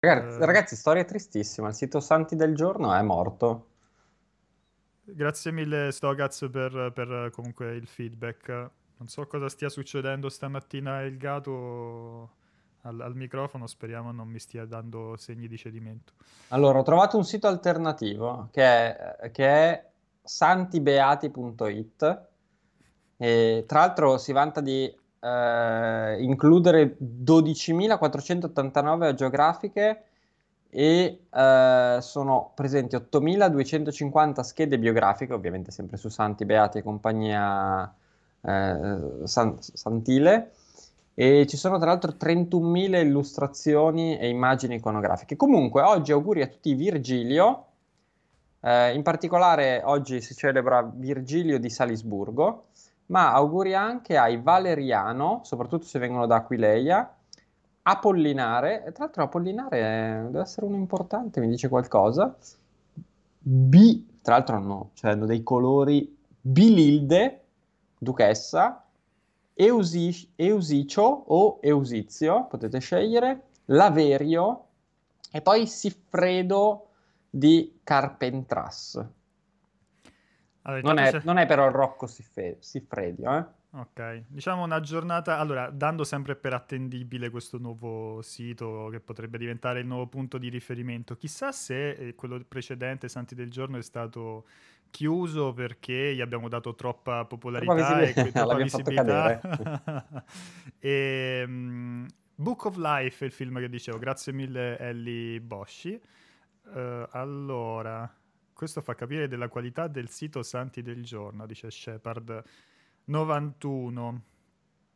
Ragazzi, ragazzi, storia tristissima. Il sito Santi del giorno è morto. Grazie mille, Stogaz, per, per comunque il feedback. Non so cosa stia succedendo stamattina il gato al, al, microfono, speriamo non mi stia dando segni di cedimento. Allora, ho trovato un sito alternativo che è, che è santibeati.it e tra l'altro si vanta di eh, includere 12.489 geografiche e eh, sono presenti 8.250 schede biografiche, ovviamente sempre su Santi Beati e compagnia eh, San, Santile, e ci sono tra l'altro 31.000 illustrazioni e immagini iconografiche. Comunque, oggi auguri a tutti Virgilio, eh, in particolare oggi si celebra Virgilio di Salisburgo, ma auguri anche ai Valeriano, soprattutto se vengono da Aquileia, Apollinare, tra l'altro Apollinare deve essere uno importante, mi dice qualcosa. B, tra l'altro hanno, cioè hanno dei colori Bililde, duchessa, Eusi, Eusicio o Eusizio, potete scegliere, Laverio e poi Siffredo di Carpentras. Allora, non, è, non, è, però Rocco Siffre- Siffredio, eh? Ok, diciamo una giornata, allora, dando sempre per attendibile questo nuovo sito che potrebbe diventare il nuovo punto di riferimento, chissà se eh, quello precedente, Santi del Giorno, è stato chiuso perché gli abbiamo dato troppa popolarità e troppa visibilità. e, um, Book of Life è il film che dicevo, grazie mille Ellie Boschi. Uh, allora, questo fa capire della qualità del sito Santi del Giorno, dice Shepard. 91.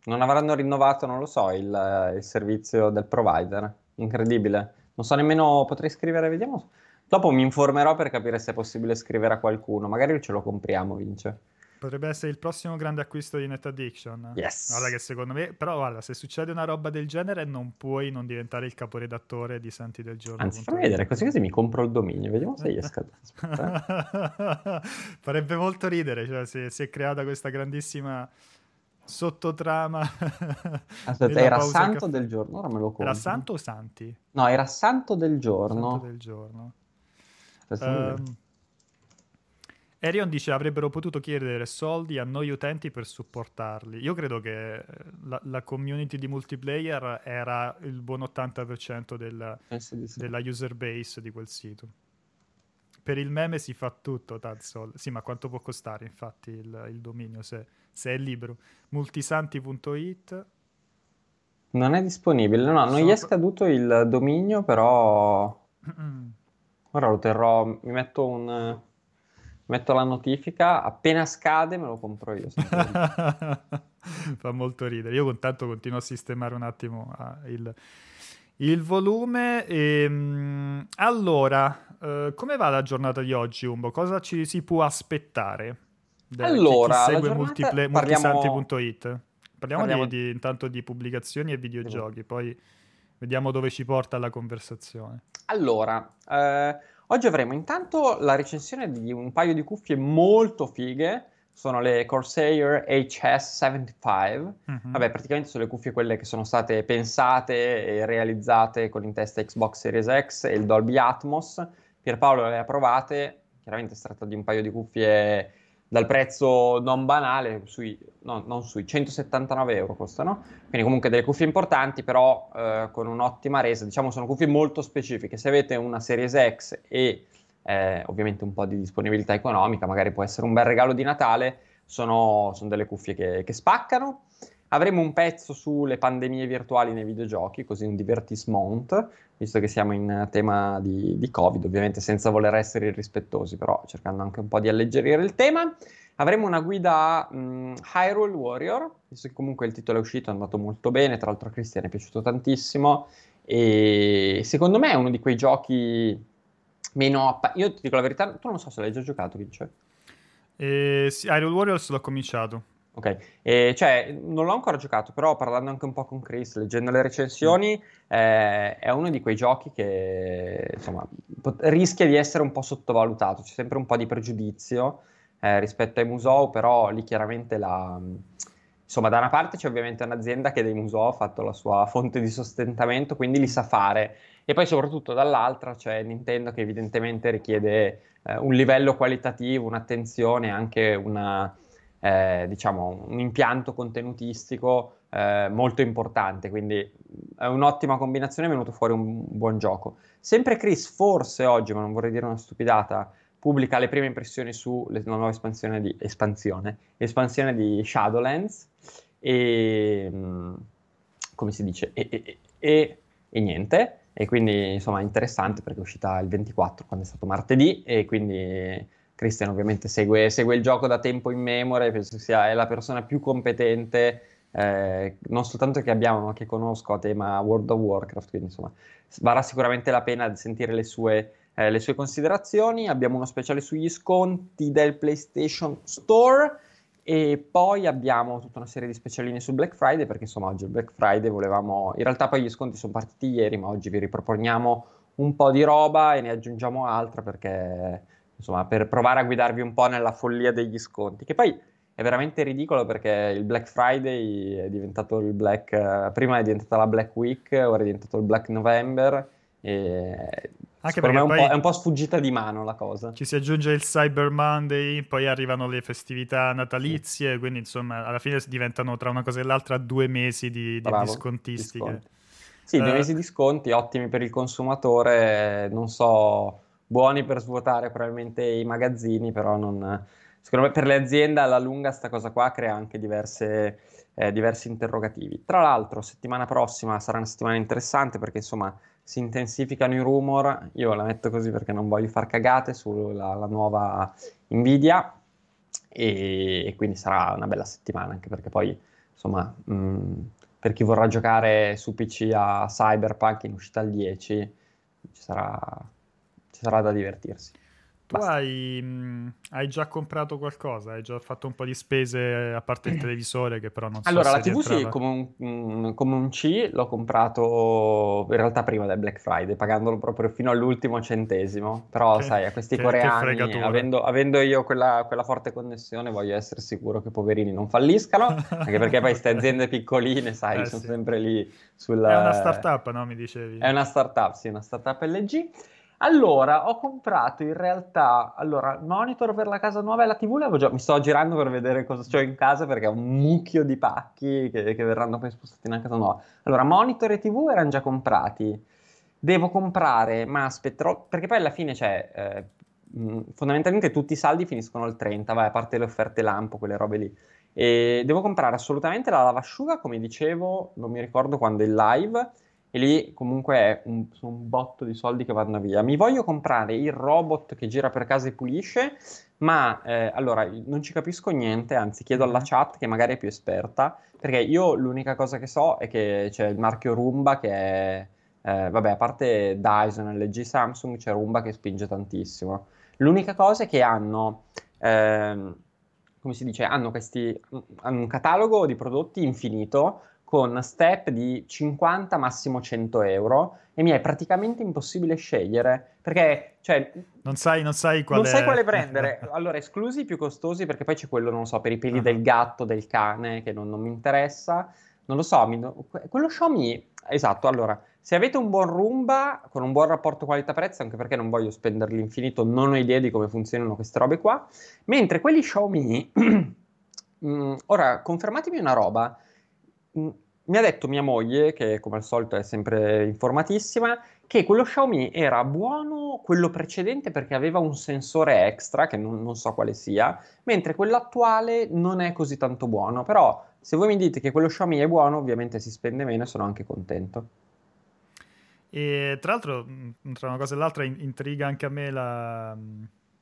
Non avranno rinnovato, non lo so, il, il servizio del provider. Incredibile. Non so nemmeno, potrei scrivere, vediamo. Dopo mi informerò per capire se è possibile scrivere a qualcuno. Magari ce lo compriamo, Vince. Potrebbe essere il prossimo grande acquisto di Net Addiction. Yes. Guarda che secondo me, però guarda, se succede una roba del genere non puoi non diventare il caporedattore di Santi del Giorno. Anzi, fammi vedere, così così mi compro il dominio, vediamo se riesco. Aspetta. Farebbe molto ridere, cioè se si è creata questa grandissima sottotrama. Aspetta, era Santo caffè. del Giorno, ora me lo compro. Era Santo o Santi? No, era Santo del Giorno. Santo del Giorno. Aspetta, um, Erion dice avrebbero potuto chiedere soldi a noi utenti per supportarli. Io credo che eh, la, la community di multiplayer era il buon 80% della, sì. della user base di quel sito. Per il meme si fa tutto, Tadsol. Sì, ma quanto può costare infatti il, il dominio se, se, è libero? Multisanti.it Non è disponibile, no, non Sono... gli è scaduto il dominio, però... Ora lo terrò, mi metto un metto la notifica, appena scade me lo compro io. Fa molto ridere. Io intanto continuo a sistemare un attimo uh, il, il, volume. E, um, allora, uh, come va la giornata di oggi, Umbo? Cosa ci si può aspettare? Da allora, chi, chi segue multiple- parliamo... multisanti.it. Parliamo, parliamo... Di, di, intanto di pubblicazioni e videogiochi, poi vediamo dove ci porta la conversazione. Allora, eh, Oggi avremo intanto la recensione di un paio di cuffie molto fighe, sono le Corsair HS75. Mm-hmm. Vabbè, praticamente sono le cuffie quelle che sono state pensate e realizzate con in testa Xbox Series X e il Dolby Atmos. Pierpaolo le ha provate, chiaramente si tratta di un paio di cuffie dal prezzo non banale, sui, no, non sui 179 euro costano, quindi comunque delle cuffie importanti, però eh, con un'ottima resa, diciamo sono cuffie molto specifiche, se avete una Series X e eh, ovviamente un po' di disponibilità economica, magari può essere un bel regalo di Natale, sono, sono delle cuffie che, che spaccano. Avremo un pezzo sulle pandemie virtuali nei videogiochi, così un divertissement, visto che siamo in tema di, di, Covid, ovviamente senza voler essere irrispettosi, però cercando anche un po' di alleggerire il tema. Avremo una guida mh, Hyrule Warrior, visto che comunque il titolo è uscito, è andato molto bene, tra l'altro a Cristian è piaciuto tantissimo, e secondo me è uno di quei giochi meno... Appa- Io ti dico la verità, tu non so se l'hai già giocato, Vince. Eh, sì, Hyrule Warriors l'ho cominciato. Ok, e cioè non l'ho ancora giocato, però parlando anche un po' con Chris, leggendo le recensioni, mm. eh, è uno di quei giochi che insomma pot- rischia di essere un po' sottovalutato, c'è sempre un po' di pregiudizio eh, rispetto ai Musou, però lì chiaramente la, insomma, da una parte c'è ovviamente un'azienda che dei museo ha fatto la sua fonte di sostentamento, quindi li sa fare. E poi soprattutto dall'altra c'è Nintendo che evidentemente richiede eh, un livello qualitativo, un'attenzione, anche una, eh, diciamo, un impianto contenutistico eh, molto importante. Quindi è un'ottima combinazione, è venuto fuori un buon gioco. Sempre Chris, forse oggi, ma non vorrei dire una stupidata, pubblica le prime impressioni sulla nuova espansione di, espansione, espansione di Shadowlands e mm, come si dice e, e, e, e, niente e quindi insomma interessante perché è uscita il 24 quando è stato martedì e quindi Christian ovviamente segue, segue il gioco da tempo in memoria penso sia è la persona più competente eh, non soltanto che abbiamo ma che conosco a tema World of Warcraft quindi insomma varrà sicuramente la pena sentire le sue eh, le sue considerazioni, abbiamo uno speciale sugli sconti del PlayStation Store e poi abbiamo tutta una serie di specialini sul Black Friday perché insomma oggi il Black Friday volevamo, in realtà poi gli sconti sono partiti ieri ma oggi vi riproponiamo un po' di roba e ne aggiungiamo altra perché insomma per provare a guidarvi un po' nella follia degli sconti che poi è veramente ridicolo perché il Black Friday è diventato il Black, prima è diventata la Black Week, ora è diventato il Black November e anche perché è un, è un, po', sfuggita di mano la cosa. Ci si aggiunge il Cyber Monday, poi arrivano le festività natalizie, sì. quindi insomma alla fine diventano tra una cosa e l'altra due mesi di, di, di scontistiche. Disconti. Sì, due uh, mesi di sconti, ottimi per il consumatore, non so, buoni per svuotare probabilmente i magazzini, però non... Secondo me per le aziende alla lunga sta cosa qua crea anche diverse, eh, diversi interrogativi. Tra l'altro settimana prossima sarà una settimana interessante perché insomma si intensificano i rumor, io la metto così perché non voglio far cagate sulla nuova Nvidia e, e, quindi sarà una bella settimana anche perché poi insomma mh, per chi vorrà giocare su PC a Cyberpunk in uscita al 10 ci sarà, sarà da divertirsi. Tu hai, mh, hai, già comprato qualcosa? Hai già fatto un po' di spese a parte il televisore che però non so allora, la TV sì, come un, come un, C l'ho comprato in realtà prima del Black Friday, pagandolo proprio fino all'ultimo centesimo. Però che, sai, a questi che, coreani, che avendo, avendo, io quella, quella, forte connessione, voglio essere sicuro che i poverini non falliscano, anche perché poi queste aziende piccoline, sai, eh, sono sì. sempre lì sul... È una startup, no? Mi dicevi. È una startup, sì, una startup LG. Allora, ho comprato in realtà, allora, monitor per la casa nuova e la TV già, mi sto girando per vedere cosa ho in casa perché ho un mucchio di pacchi che, che verranno poi spostati nella casa nuova. Allora, monitor e TV erano già comprati. Devo comprare, ma aspetterò, perché poi alla fine c'è, eh, fondamentalmente tutti i saldi finiscono il 30, vai, a parte le offerte lampo, quelle robe lì. E devo comprare assolutamente la lavasciuga, come dicevo, non mi ricordo quando è live, e lì comunque è un, un, botto di soldi che vanno via. Mi voglio comprare il robot che gira per casa e pulisce, ma eh, allora non ci capisco niente, anzi chiedo alla mm-hmm. chat che magari è più esperta, perché io l'unica cosa che so è che c'è il marchio Roomba che è, eh, vabbè, a parte Dyson, LG, Samsung, c'è Roomba che spinge tantissimo. L'unica cosa è che hanno... Ehm, come si dice, hanno, questi, hanno un catalogo di prodotti infinito con step di 50 massimo 100 euro e mi è praticamente impossibile scegliere perché cioè, non sai, non sai quale, non sai quale prendere. Allora esclusi i più costosi perché poi c'è quello non so per i peli uh-huh. del gatto del cane che non, non mi interessa. Non lo so mi, quello Xiaomi esatto allora se avete un buon Roomba con un buon rapporto qualità-prezzo anche perché non voglio spendere l'infinito non ho idea di come funzionano queste robe qua. Mentre quelli Xiaomi mm, ora confermatemi una roba. Mm, mi ha detto mia moglie, che come al solito è sempre informatissima, che quello Xiaomi era buono quello precedente perché aveva un sensore extra, che non, non, so quale sia, mentre quello attuale non è così tanto buono. Però se voi mi dite che quello Xiaomi è buono, ovviamente si spende meno e sono anche contento. E tra l'altro, tra una cosa e l'altra, intriga anche a me la,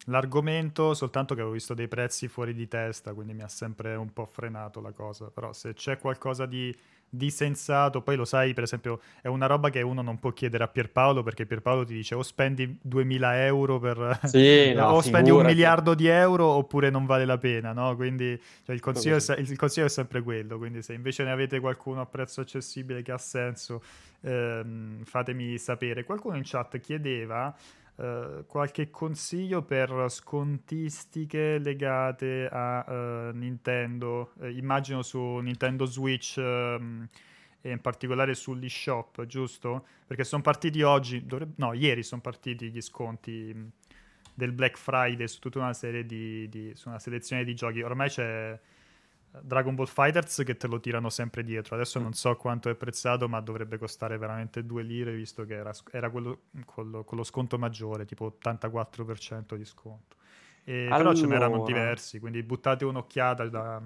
l'argomento, soltanto che avevo visto dei prezzi fuori di testa, quindi mi ha sempre un po' frenato la cosa. Però se c'è qualcosa di di sensato, poi lo sai, per esempio, è una roba che uno non può chiedere a Pierpaolo perché Pierpaolo ti dice o spendi 2000 euro per... Sì, no, o spendi un miliardo di euro oppure non vale la pena, no? Quindi cioè, il, consiglio è, il, consiglio è, sempre quello, quindi se invece ne avete qualcuno a prezzo accessibile che ha senso, ehm, fatemi sapere. Qualcuno in chat chiedeva... Uh, qualche consiglio per scontistiche legate a uh, Nintendo, uh, immagino su Nintendo Switch um, e in particolare sull'eShop, giusto? Perché sono partiti oggi, dovrebbe, no, ieri sono partiti gli sconti mm, del Black Friday su tutta una serie di, di su una selezione di giochi. Ormai c'è Dragon Ball Fighters che te lo tirano sempre dietro. Adesso non so quanto è prezzato, ma dovrebbe costare veramente 2 lire, visto che era, era quello con lo, con lo, sconto maggiore, tipo 84% di sconto. E, allora... Però ce n'erano diversi, quindi buttate un'occhiata. Da,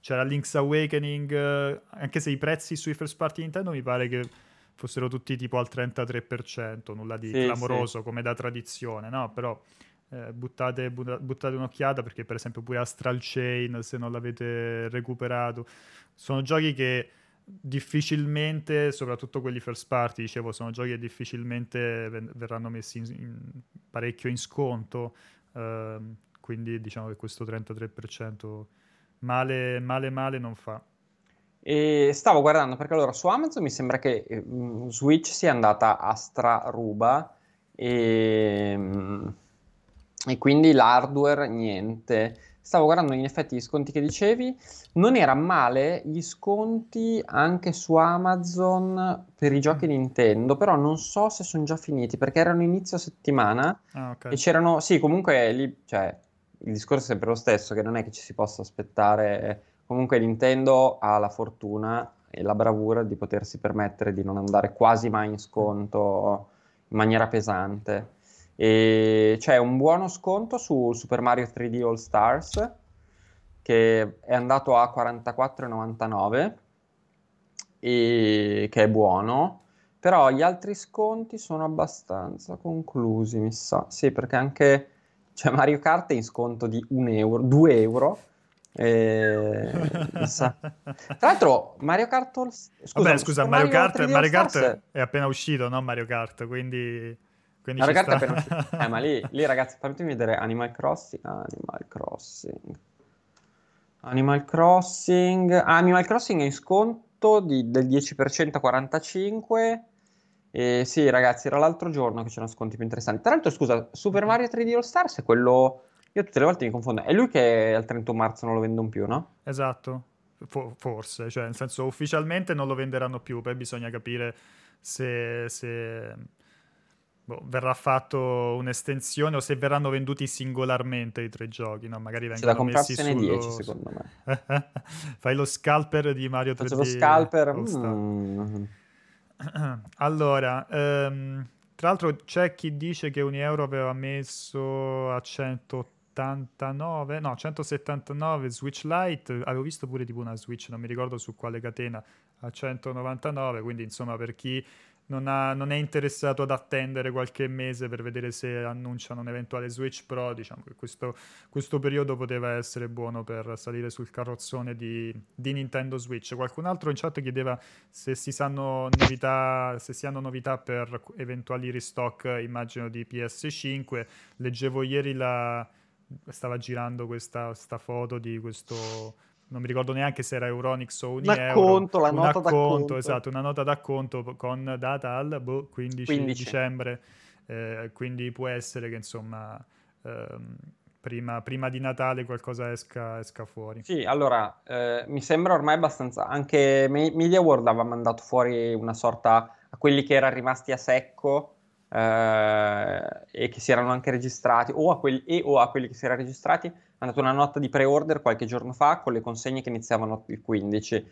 c'era Link's Awakening, anche se i prezzi sui first party Nintendo mi pare che fossero tutti tipo al 33%, nulla di sì, clamoroso sì. come da tradizione, no? Però eh, buttate, buttate, un'occhiata perché per esempio pure Astral Chain se non l'avete recuperato sono giochi che difficilmente soprattutto quelli first party dicevo sono giochi che difficilmente verranno messi in, in, parecchio in sconto eh, quindi diciamo che questo 33% male male male non fa. E stavo guardando perché allora su Amazon mi sembra che um, Switch sia andata a straruba e um, e quindi l'hardware niente. Stavo guardando in effetti gli sconti che dicevi, non era male gli sconti anche su Amazon per i giochi Nintendo, però non so se sono già finiti perché erano inizio settimana ah, okay. e c'erano, sì, comunque lì, cioè, il discorso è sempre lo stesso, che non è che ci si possa aspettare, comunque Nintendo ha la fortuna e la bravura di potersi permettere di non andare quasi mai in sconto in maniera pesante. E c'è un buono sconto su Super Mario 3D All Stars che è andato a 44,99 e che è buono però gli altri sconti sono abbastanza conclusi mi sa sì perché anche c'è Mario Kart è in sconto di 1 euro 2 euro e... Tra l'altro, Mario Kart. Scusa, Vabbè, scusa Mario, Mario Kart, Mario Kart è appena uscito, no? Mario Kart, quindi quindi la carta appena... eh, ma lì, lì ragazzi, fatemi vedere Animal Crossing. Animal Crossing. Animal Crossing. Ah, Animal Crossing è in sconto di, del 10% a 45. E sì, ragazzi, era l'altro giorno che c'erano sconti più interessanti. Tra l'altro, scusa, Super Mario 3D All Stars è quello. Io tutte le volte mi confondo. È lui che al 31 marzo non lo vendono più, no? Esatto. For- forse, cioè, nel senso, ufficialmente non lo venderanno più. Poi bisogna capire se, se boh, verrà fatto un'estensione o se verranno venduti singolarmente i tre giochi, no? Magari vengono da messi sullo... 10 secondo me. Fai lo scalper di Mario 3D. Faccio lo scalper. Mm. Allora, um, tra l'altro c'è chi dice che un euro aveva messo a 189, no, 179 Switch Lite, avevo visto pure tipo una Switch, non mi ricordo su quale catena, a 199, quindi insomma per chi non, ha, non, è interessato ad attendere qualche mese per vedere se annunciano un eventuale Switch Pro, diciamo che questo, questo periodo poteva essere buono per salire sul carrozzone di, di, Nintendo Switch. Qualcun altro in chat chiedeva se si sanno novità, se si hanno novità per eventuali restock, immagino di PS5. Leggevo ieri la stava girando questa, questa foto di questo non mi ricordo neanche se era Euronix o Uniacconto, la nota acconto, d'acconto. Esatto, una nota d'acconto con data al boh, 15, 15, dicembre, eh, quindi può essere che insomma ehm, prima, prima, di Natale qualcosa esca, esca fuori. Sì, allora eh, mi sembra ormai abbastanza, anche Media World aveva mandato fuori una sorta a quelli che erano rimasti a secco eh, e che si erano anche registrati o a, quelli, e, o a quelli che si erano registrati ha dato una nota di pre-order qualche giorno fa con le consegne che iniziavano il 15.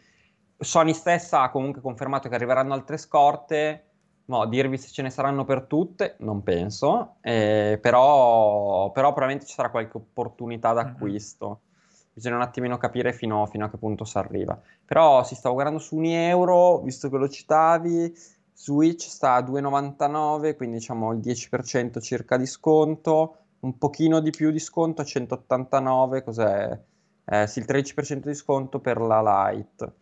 Sony stessa ha comunque confermato che arriveranno altre scorte. No, dirvi se ce ne saranno per tutte, non penso, eh, però, però, probabilmente ci sarà qualche opportunità d'acquisto. Mm-hmm. Bisogna un attimino capire fino, fino, a che punto si arriva. Però si stava guardando su un euro, visto che lo citavi, Switch sta a 2,99, quindi diciamo il 10% circa di sconto un pochino di più di sconto a 189, cos'è? Eh, sì, il 13% di sconto per la Lite.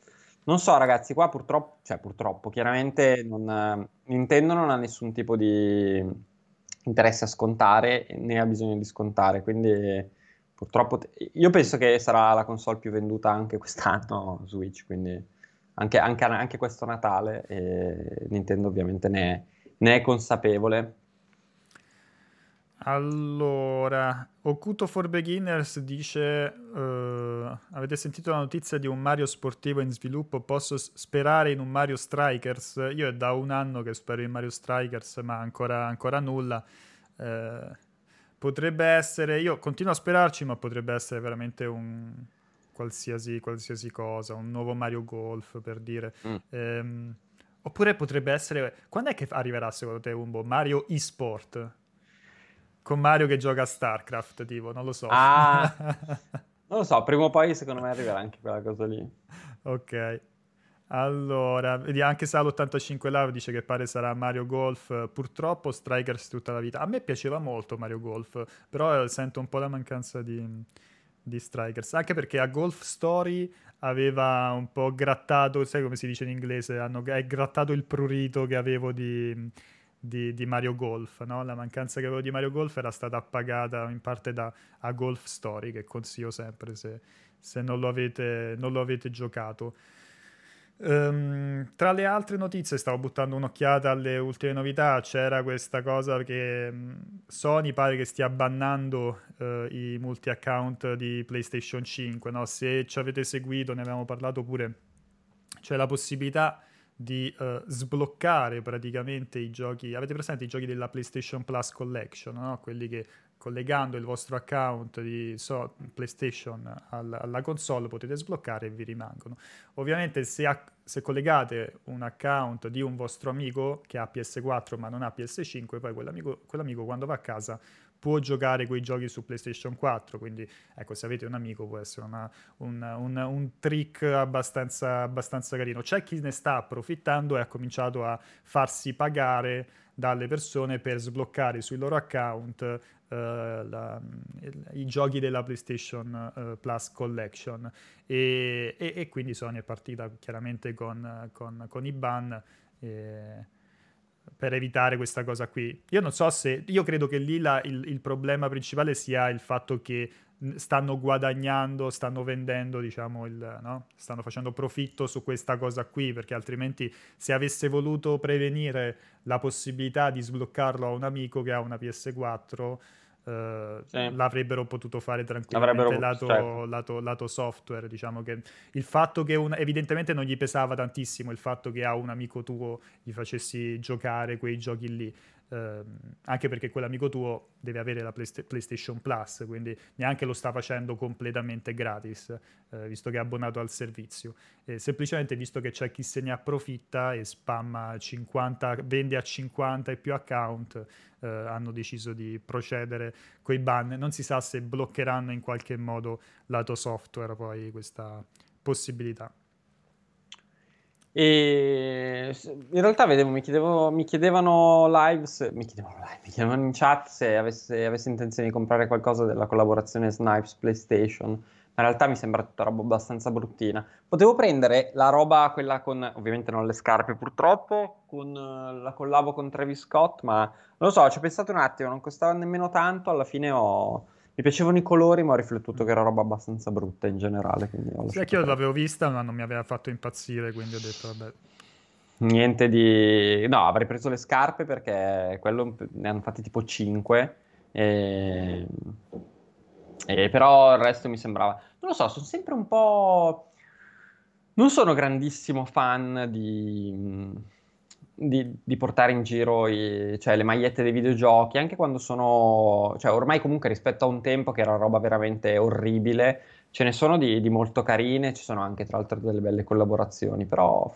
Non so, ragazzi, qua purtroppo, cioè purtroppo, chiaramente non, eh, Nintendo non ha nessun tipo di interesse a scontare né ha bisogno di scontare, quindi purtroppo io penso che sarà la console più venduta anche quest'anno Switch, quindi anche, anche, anche questo Natale e Nintendo ovviamente ne è, ne è consapevole. Allora, Okuto for Beginners dice: uh, Avete sentito la notizia di un Mario sportivo in sviluppo? Posso sperare in un Mario Strikers? Io è da un anno che spero in Mario Strikers, ma ancora, ancora nulla. Uh, potrebbe essere, io continuo a sperarci, ma potrebbe essere veramente un qualsiasi, qualsiasi cosa, un nuovo Mario Golf per dire. Mm. Um, oppure potrebbe essere, quando è che arriverà secondo te un Mario eSport? Con Mario che gioca a StarCraft, tipo, non lo so. Ah, non lo so, prima o poi secondo me arriverà anche quella cosa lì. Ok. Allora, vedi anche Sal85 Live dice che pare sarà Mario Golf, purtroppo Strikers tutta la vita. A me piaceva molto Mario Golf, però eh, sento un po' la mancanza di, di Strikers, anche perché a Golf Story aveva un po' grattato, sai come si dice in inglese, hanno è grattato il prurito che avevo di di, di, Mario Golf. No? La mancanza che avevo di Mario Golf era stata appagata in parte da a Golf Story, che consiglio sempre se, se non, lo avete, non, lo avete, giocato. Um, tra le altre notizie, stavo buttando un'occhiata alle ultime novità. C'era questa cosa che um, Sony pare che stia bannando uh, i multi-account di PlayStation 5. No? Se ci avete seguito, ne avevamo parlato pure. C'è la possibilità di uh, sbloccare praticamente i giochi. Avete presente i giochi della PlayStation Plus Collection, no? quelli che collegando il vostro account di so, PlayStation al, alla console potete sbloccare e vi rimangono. Ovviamente se, ha, se, collegate un account di un vostro amico che ha PS4 ma non ha PS5, poi quell'amico, quell'amico quando va a casa può giocare quei giochi su PlayStation 4, quindi ecco, se avete un amico può essere una, un, un, un, trick abbastanza, abbastanza carino. C'è chi ne sta approfittando e ha cominciato a farsi pagare dalle persone per sbloccare sui loro account Uh, la, i giochi della PlayStation uh, Plus Collection e, e, e, quindi Sony è partita chiaramente con, con, con i ban e, per evitare questa cosa qui. Io non so se, io credo che lì la, il, il, problema principale sia il fatto che stanno guadagnando, stanno vendendo, diciamo, il, no? stanno facendo profitto su questa cosa qui, perché altrimenti se avesse voluto prevenire la possibilità di sbloccarlo a un amico che ha una PS4 Uh, sì. l'avrebbero potuto fare tranquillamente lato, certo. lato, lato, software diciamo che il fatto che un, evidentemente non gli pesava tantissimo il fatto che a un amico tuo gli facessi giocare quei giochi lì Uh, anche perché quell'amico tuo deve avere la Playsta- PlayStation Plus, quindi neanche lo sta facendo completamente gratis, uh, visto che è abbonato al servizio. E semplicemente visto che c'è chi se ne approfitta e spamma 50, vende a 50 e più account, uh, hanno deciso di procedere con i ban. Non si sa se bloccheranno in qualche modo lato software poi questa possibilità. E in realtà vedevo, mi, chiedevo, mi chiedevano live, se, mi chiedevano live, mi chiedevano in chat se avesse, avessi intenzione di comprare qualcosa della collaborazione Snipes PlayStation. Ma in realtà mi sembra tutta roba abbastanza bruttina. Potevo prendere la roba, quella con, ovviamente non le scarpe purtroppo, con la collabo con Travis Scott, ma non lo so, ci ho pensato un attimo, non costava nemmeno tanto, alla fine ho mi piacevano i colori, ma ho riflettuto che era roba abbastanza brutta in generale. Sì, anche io l'avevo vista, ma non mi aveva fatto impazzire, quindi ho detto, vabbè. Niente di... No, avrei preso le scarpe perché quello ne hanno fatti tipo 5. E... e... però il resto mi sembrava... Non lo so, sono sempre un po'... Non sono grandissimo fan di di, di, portare in giro i, cioè, le magliette dei videogiochi, anche quando sono, cioè, ormai comunque rispetto a un tempo che era roba veramente orribile, ce ne sono di, di molto carine, ci sono anche tra l'altro delle belle collaborazioni, però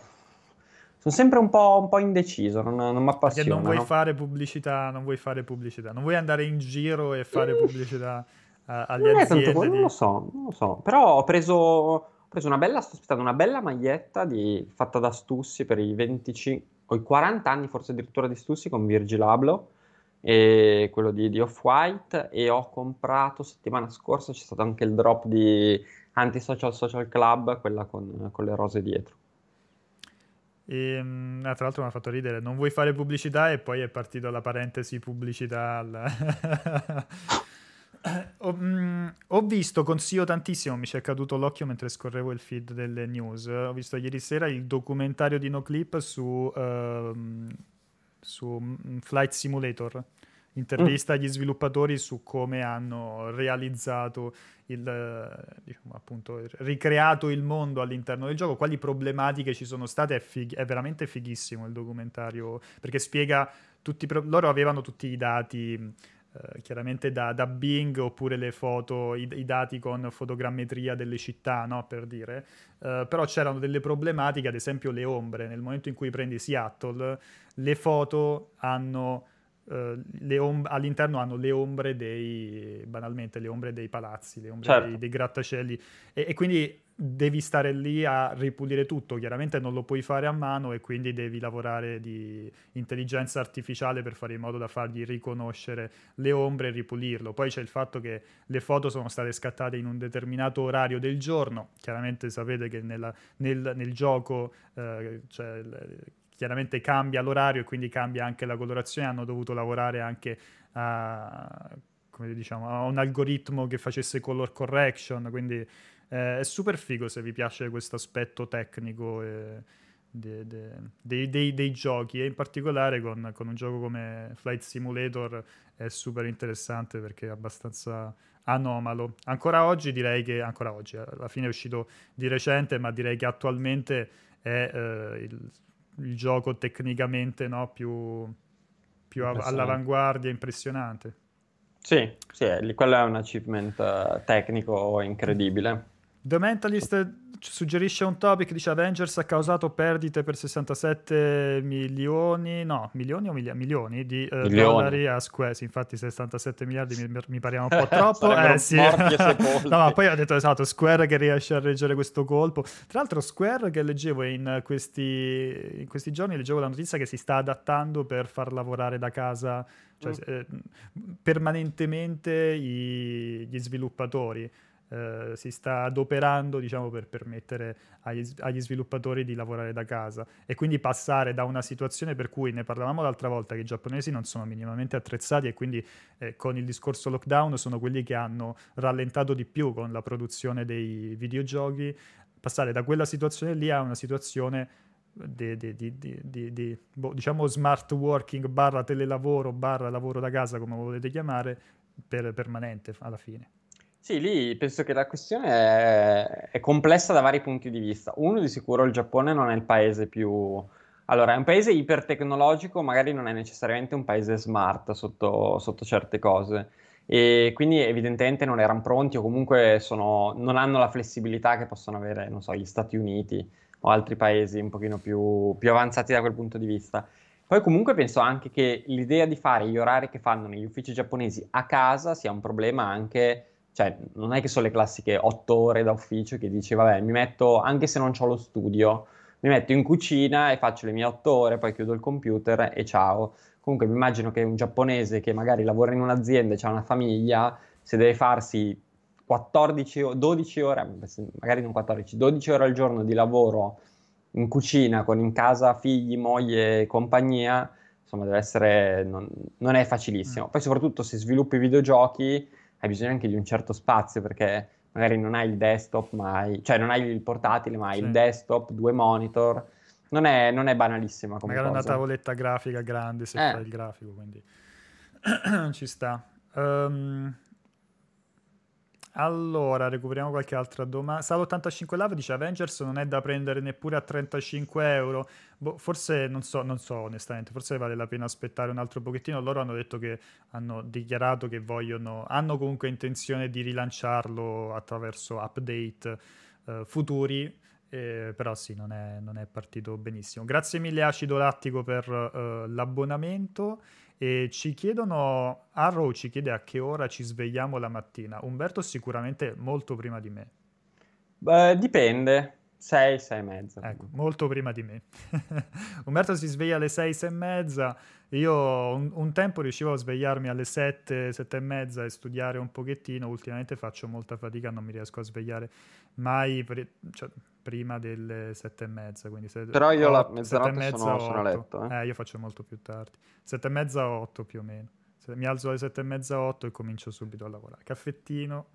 sono sempre un po', un po indeciso, non, non mi appassiona. Perché non vuoi fare pubblicità, non vuoi fare pubblicità, non vuoi andare in giro e fare pubblicità uh, agli non aziende. Tanto, di... Non lo so, non lo so, però ho preso, preso una bella, sto aspettando una bella maglietta di, fatta da Stussi per i 25 ho i 40 anni forse addirittura di Stussi con Virgil Abloh e quello di, di Off-White e ho comprato settimana scorsa c'è stato anche il drop di Antisocial Social Club, quella con, con le rose dietro. E, ehm, ah, tra l'altro mi ha fatto ridere, non vuoi fare pubblicità e poi è partita la parentesi pubblicità. Al... ho, mh, mm, ho, visto, consiglio tantissimo, mi ci è caduto l'occhio mentre scorrevo il feed delle news. Ho visto ieri sera il documentario di NoClip su, uh, su Flight Simulator, intervista agli sviluppatori su come hanno realizzato il, diciamo, appunto, ricreato il mondo all'interno del gioco, quali problematiche ci sono state, è, fig- è veramente fighissimo il documentario, perché spiega tutti, pro- loro avevano tutti i dati Uh, chiaramente da, da, Bing oppure le foto, i, i, dati con fotogrammetria delle città, no? per dire. Uh, però c'erano delle problematiche, ad esempio le ombre. Nel momento in cui prendi Seattle, le foto hanno Uh, om- all'interno hanno le ombre dei banalmente le ombre dei palazzi, le ombre certo. dei, dei, grattacieli e, e, quindi devi stare lì a ripulire tutto. Chiaramente non lo puoi fare a mano e quindi devi lavorare di intelligenza artificiale per fare in modo da fargli riconoscere le ombre e ripulirlo. Poi c'è il fatto che le foto sono state scattate in un determinato orario del giorno. Chiaramente sapete che nella, nel, nel, gioco uh, cioè, chiaramente cambia l'orario e quindi cambia anche la colorazione, hanno dovuto lavorare anche a, diciamo, a un algoritmo che facesse color correction, quindi eh, è super figo se vi piace questo aspetto tecnico eh, de, de, de, dei, dei, giochi e in particolare con, con, un gioco come Flight Simulator è super interessante perché è abbastanza anomalo. Ancora oggi direi che, ancora oggi, alla fine è uscito di recente, ma direi che attualmente è eh, il il gioco tecnicamente no, più, più all'avanguardia, impressionante. Sì, sì, quello è un achievement uh, tecnico incredibile. The Mentalist suggerisce un topic, dice Avengers ha causato perdite per 67 milioni, no, milioni o miglia, milioni di uh, milioni. dollari a Square, sì, infatti 67 miliardi mi, mi pariva un po' troppo. eh, sì. no, ma poi ho detto esatto, Square che riesce a reggere questo colpo. Tra l'altro Square che leggevo in questi, in questi giorni, leggevo la notizia che si sta adattando per far lavorare da casa cioè, mm. eh, permanentemente i, gli sviluppatori. Eh, si sta adoperando diciamo, per permettere agli, agli, sviluppatori di lavorare da casa e quindi passare da una situazione per cui ne parlavamo l'altra volta che i giapponesi non sono minimamente attrezzati e quindi eh, con il discorso lockdown sono quelli che hanno rallentato di più con la produzione dei videogiochi, passare da quella situazione lì a una situazione di, di, di, di boh, diciamo smart working barra telelavoro barra lavoro da casa come volete chiamare per permanente alla fine. Sì, lì penso che la questione è, è, complessa da vari punti di vista. Uno, di sicuro, il Giappone non è il paese più... Allora, è un paese ipertecnologico, magari non è necessariamente un paese smart sotto, sotto certe cose. E quindi evidentemente non erano pronti o comunque sono, non hanno la flessibilità che possono avere, non so, gli Stati Uniti o altri paesi un pochino più, più avanzati da quel punto di vista. Poi comunque penso anche che l'idea di fare gli orari che fanno negli uffici giapponesi a casa sia un problema anche cioè, non è che sono le classiche otto ore da ufficio che dici, vabbè, mi metto, anche se non ho lo studio, mi metto in cucina e faccio le mie otto ore, poi chiudo il computer e ciao. Comunque mi immagino che un giapponese che magari lavora in un'azienda e ha una famiglia, se deve farsi 14 o 12 ore, magari non 14, 12 ore al giorno di lavoro in cucina con in casa figli, moglie e compagnia, insomma deve essere, non, non è facilissimo. Mm. Poi soprattutto se sviluppi videogiochi hai bisogno anche di un certo spazio perché magari non hai il desktop, ma hai, cioè non hai il portatile, ma hai sì. il desktop, due monitor. Non è, non è banalissima come magari cosa. una tavoletta grafica grande se eh. fai il grafico, quindi ci sta. Um, allora, recuperiamo qualche altra domanda. Sal85 Love dice Avengers non è da prendere neppure a 35 euro. Boh, forse non so, non so onestamente, forse vale la pena aspettare un altro pochettino. Loro hanno detto che hanno dichiarato che vogliono, hanno comunque intenzione di rilanciarlo attraverso update uh, futuri. Eh, però sì, non è, non è, partito benissimo. Grazie mille Acido Lattico per uh, l'abbonamento. E ci chiedono, Arrow ci chiede a che ora ci svegliamo la mattina. Umberto sicuramente molto prima di me. Beh, dipende, 6, 6 e mezza. Ecco, molto prima di me. Umberto si sveglia alle 6, 6 e mezza. Io un, un, tempo riuscivo a svegliarmi alle 7, 7 e mezza e studiare un pochettino. Ultimamente faccio molta fatica, non mi riesco a svegliare mai cioè, prima delle 7 e mezza. Quindi se, Però io la mezzanotte mezza, sono, sono, a letto. Eh? eh? io faccio molto più tardi. 7 e mezza, 8 più o meno. Se mi alzo alle 7 e mezza, 8 e comincio subito a lavorare. Caffettino,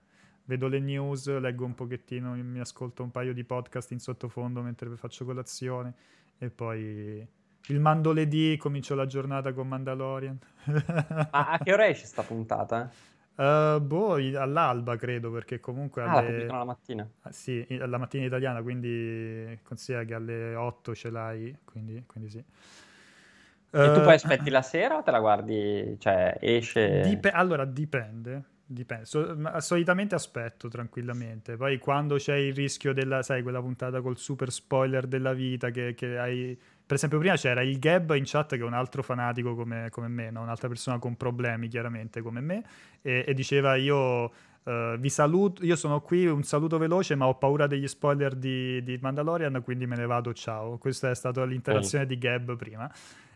vedo le news, leggo un pochettino, mi ascolto un paio di podcast in sottofondo mentre faccio colazione e poi il mandoledì, comincio la giornata con Mandalorian. Ma a che ora esce sta puntata? Uh, boh, all'alba credo, perché comunque... Ah, alle... la mattina? Ah, sì, alla mattina italiana, quindi considera che alle 8 ce l'hai, quindi, quindi sì. E tu poi aspetti la sera o te la guardi, cioè esce... Dip- allora, dipende. Dipende. So- solitamente aspetto tranquillamente. Poi quando c'è il rischio della, sai, quella puntata col super spoiler della vita che, che hai... Per esempio, prima c'era il Gab in chat che è un altro fanatico come, come me, no? un'altra persona con problemi chiaramente come me, e, e diceva io uh, vi saluto, io sono qui, un saluto veloce, ma ho paura degli spoiler di, di Mandalorian, quindi me ne vado, ciao. Questa è stata l'interazione oh. di Gab prima.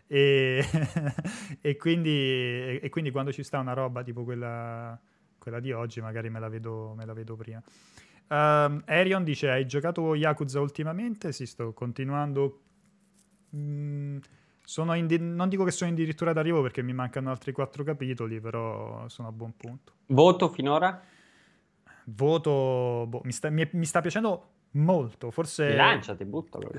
E, e, quindi, e, quindi, quando ci sta una roba tipo quella, quella di oggi, magari me la vedo, me la vedo prima. Um, Arion dice: Hai giocato Yakuza ultimamente? Sì, sto continuando. Mm, di- non dico che sono addirittura d'arrivo perché mi mancano altri quattro capitoli, però sono a buon punto. Voto finora? Voto. Boh, mi, sta, mi, mi, sta, piacendo molto. Forse. Lanciati, buttalo.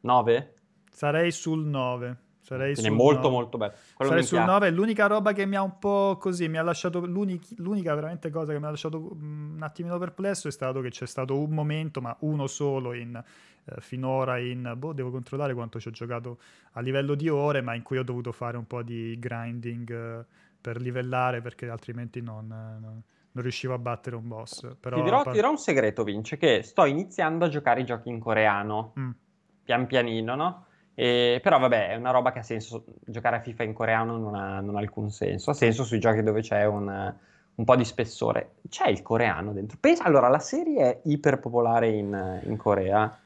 9? Sarei sul 9. Sarei sul molto 9. molto bello. Quello Sarei sul 9. L'unica roba che mi ha un po' così, mi ha lasciato l'unica veramente cosa che mi ha lasciato un attimino perplesso è stato che c'è stato un momento, ma uno solo in eh, finora in boh, devo controllare quanto ci ho giocato a livello di ore, ma in cui ho dovuto fare un po' di grinding eh, per livellare perché altrimenti non, eh, non non riuscivo a battere un boss. Però ti, dirò, par- ti, dirò, un segreto, Vince, che sto iniziando a giocare i giochi in coreano, mm. pian pianino, no? E, però vabbè, è una roba che ha senso, giocare a FIFA in coreano non ha, non ha alcun senso, ha senso sui giochi dove c'è un, un, po' di spessore. C'è il coreano dentro. Pensa, allora, la serie è iper popolare in, in Corea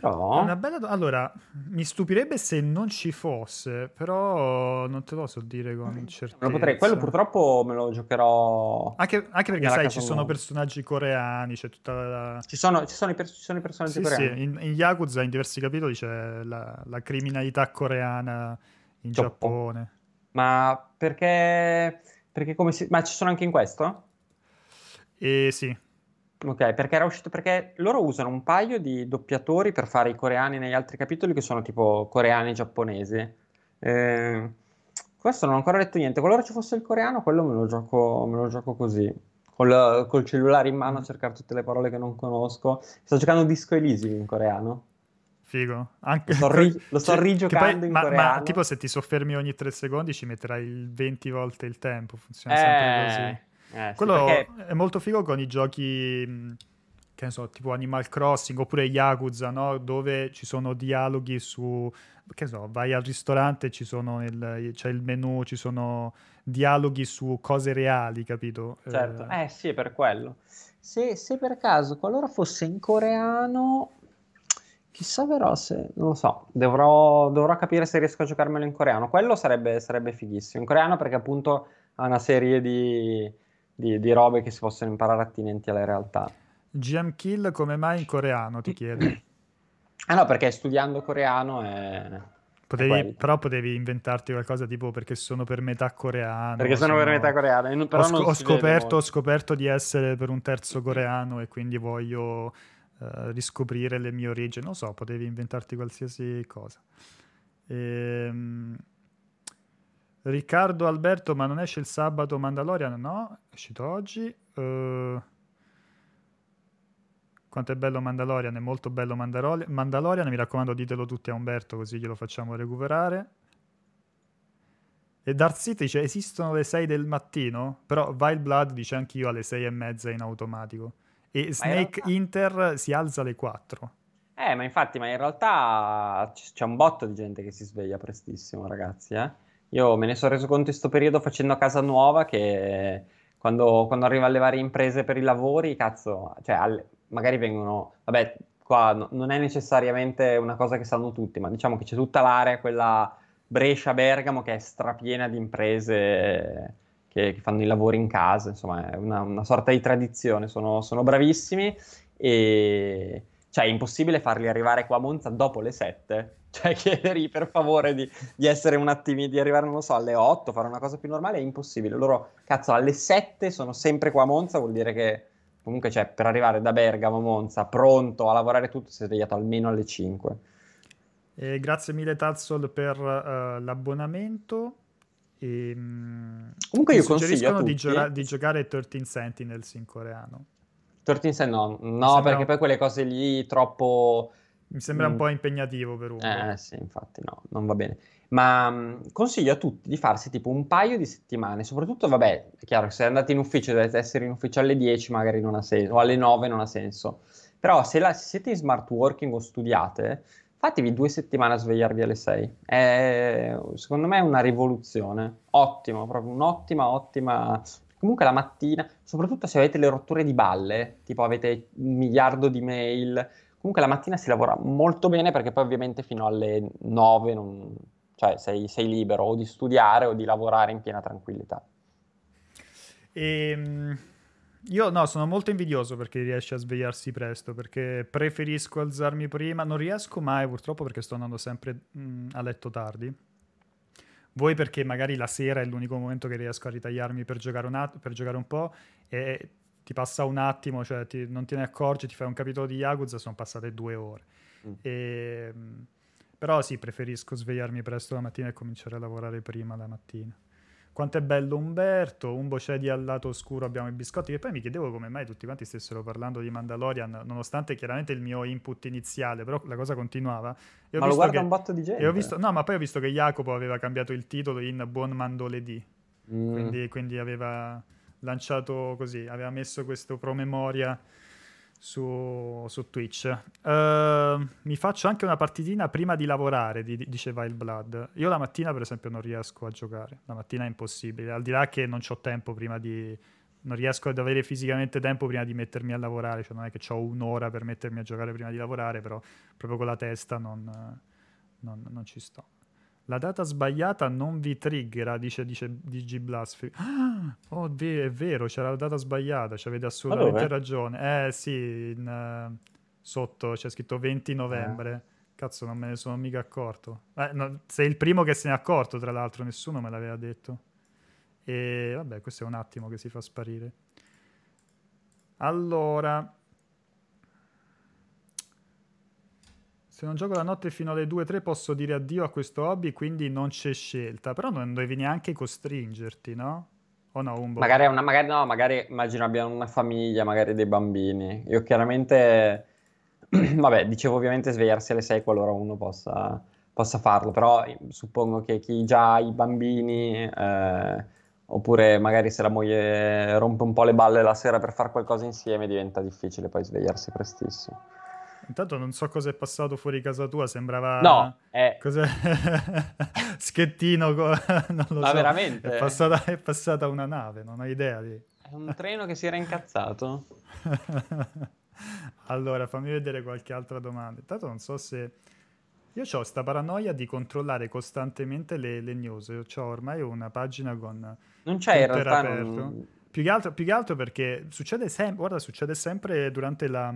però... Una bella do- allora, mi stupirebbe se non ci fosse, però non te lo so dire con certezza. Lo potrei, quello purtroppo me lo giocherò. Anche, anche perché, sai, ci sono personaggi coreani, c'è tutta la... Ci sono, ci sono, i, per- ci sono i personaggi sì, coreani. Sì, in, in, Yakuza, in diversi capitoli, c'è la, la criminalità coreana in Troppo. Giappone. Ma perché... perché come si... Ma ci sono anche in questo? Eh sì. Ok, perché era uscito perché loro usano un paio di doppiatori per fare i coreani negli altri capitoli che sono tipo coreani giapponesi. Eh, questo non ho ancora detto niente. Qualora ci fosse il coreano, quello me lo gioco, me lo gioco così. Col, col, cellulare in mano a cercare tutte le parole che non conosco. Sto giocando Disco Elysium in coreano. Figo. Anche... Lo sto, ri- lo sto cioè, rigiocando poi, in ma, coreano. Ma tipo se ti soffermi ogni tre secondi ci metterai 20 volte il tempo. Funziona eh... sempre così. Eh, Quello sì, perché... è molto figo con i giochi, che ne so, tipo Animal Crossing oppure Yakuza, no? Dove ci sono dialoghi su, che ne so, vai al ristorante, ci sono il, c'è il menu, ci sono dialoghi su cose reali, capito? Certo, eh, eh sì, è per quello. Se, se per caso, qualora fosse in coreano, Chissà però se, non lo so, dovrò, dovrò, capire se riesco a giocarmelo in coreano. Quello sarebbe, sarebbe fighissimo. In coreano perché appunto ha una serie di, di, di robe che si possono imparare attinenti alla realtà. GM Kill come mai in coreano, ti chiedo? ah no, perché studiando coreano è... Potevi, però potevi inventarti qualcosa tipo perché sono per metà coreano. Perché sono, sono... per metà coreano. Però ho, ho, scoperto, ho, scoperto, di essere per un terzo coreano e quindi voglio uh, riscoprire le mie origini. Non so, potevi inventarti qualsiasi cosa. Ehm... Riccardo Alberto, ma non esce il sabato Mandalorian? No, è uscito oggi. Uh, quanto è bello Mandalorian, è molto bello Mandalorian. Mandalorian, mi raccomando ditelo tutti a Umberto così glielo facciamo recuperare. E Darth City dice esistono le 6 del mattino, però Wild Blood dice anch'io alle 6 e mezza in automatico. E Snake realtà... Inter si alza alle 4. Eh, ma infatti, ma in realtà c'è un botto di gente che si sveglia prestissimo, ragazzi, eh? Io me ne sono reso conto in questo periodo facendo a casa nuova che quando, quando arrivo alle varie imprese per i lavori, cazzo, cioè alle, magari vengono, vabbè, qua no, non è necessariamente una cosa che sanno tutti, ma diciamo che c'è tutta l'area, quella Brescia-Bergamo, che è strapiena di imprese che, che fanno i lavori in casa, insomma, è una, una sorta di tradizione, sono, sono bravissimi e cioè è impossibile farli arrivare qua a Monza dopo le 7 cioè chiedergli per favore di, di, essere un attimino, di arrivare, non lo so, alle 8, fare una cosa più normale è impossibile. Loro, cazzo, alle 7 sono sempre qua a Monza, vuol dire che comunque, cioè, per arrivare da Bergamo a Monza, pronto a lavorare tutto, si è svegliato almeno alle 5. E grazie mille Tazzol per uh, l'abbonamento. E, um, Comunque io consiglio di, gioca- di, giocare 13 Sentinels in coreano. 13 Sentinels no, no perché poi quelle cose lì troppo... Mi sembra mm. un po' impegnativo per uno. Eh sì, infatti no, non va bene. Ma um, consiglio a tutti di farsi tipo un paio di settimane, soprattutto, vabbè, è chiaro che se andate in ufficio dovete essere in ufficio alle 10 magari non ha senso, o alle 9 non ha senso. Però se, la, se siete in smart working o studiate, fatevi due settimane a svegliarvi alle 6. È, secondo me è una rivoluzione. Ottimo, proprio un'ottima, ottima. Comunque la mattina, soprattutto se avete le rotture di balle, tipo avete un miliardo di mail, comunque la mattina si lavora molto bene perché poi ovviamente fino alle 9 non, cioè sei, sei libero o di studiare o di lavorare in piena tranquillità. Ehm, io no, sono molto invidioso perché riesce a svegliarsi presto, perché preferisco alzarmi prima, non riesco mai purtroppo perché sto andando sempre mh, a letto tardi. Voi perché magari la sera è l'unico momento che riesco a ritagliarmi per giocare un, att- per giocare un po' e ti passa un attimo, cioè ti, non te ne accorgi, ti fai un capitolo di Yakuza, sono passate due ore. Mm. E, però sì, preferisco svegliarmi presto la mattina e cominciare a lavorare prima la mattina. Quanto è bello Umberto, un bocedi al lato oscuro abbiamo i biscotti, che poi mi chiedevo come mai tutti quanti stessero parlando di Mandalorian, nonostante chiaramente il mio input iniziale, però la cosa continuava. E ma lo guarda che, un botto di gente. E ho visto, no, ma poi ho visto che Jacopo aveva cambiato il titolo in Buon Mandoledi, mm. quindi, quindi aveva lanciato così, aveva messo questo promemoria su, su Twitch. Uh, mi faccio anche una partitina prima di lavorare, di, diceva il Blood. Io la mattina, per esempio, non riesco a giocare. La mattina è impossibile. Al di là che non ho tempo prima di. Non riesco ad avere fisicamente tempo prima di mettermi a lavorare. Cioè, non è che ho un'ora per mettermi a giocare prima di lavorare, però proprio con la testa non, non, non ci sto. La data sbagliata non vi triggera, dice, dice DG Blasphemy. Ah, oh, è vero, c'era la data sbagliata, ci avete assolutamente ragione. Eh sì, in, uh, sotto c'è scritto 20 novembre. Eh. Cazzo, non me ne sono mica accorto. Eh, no, sei il primo che se ne è accorto, tra l'altro, nessuno me l'aveva detto. E vabbè, questo è un attimo che si fa sparire. Allora, Se non gioco la notte fino alle 2-3 posso dire addio a questo hobby, quindi non c'è scelta. Però non devi neanche costringerti, no? O no, un magari, una, magari no, magari immagino abbiano una famiglia, magari dei bambini. Io chiaramente, vabbè, dicevo ovviamente svegliarsi alle 6 qualora uno possa, possa farlo, però suppongo che chi già ha i bambini, eh, oppure magari se la moglie rompe un po' le balle la sera per fare qualcosa insieme, diventa difficile poi svegliarsi prestissimo. Intanto non so cosa è passato fuori casa tua, sembrava... No, è... Cos'è? Schettino, non lo Ma so. veramente? È passata, è passata, una nave, non ho idea di... È un treno che si era incazzato. allora, fammi vedere qualche altra domanda. Intanto non so se... Io ho questa paranoia di controllare costantemente le, le news. Ho ormai una pagina con... Non c'è in realtà... Non... Più, che altro, più che altro perché succede sempre... Guarda, succede sempre durante la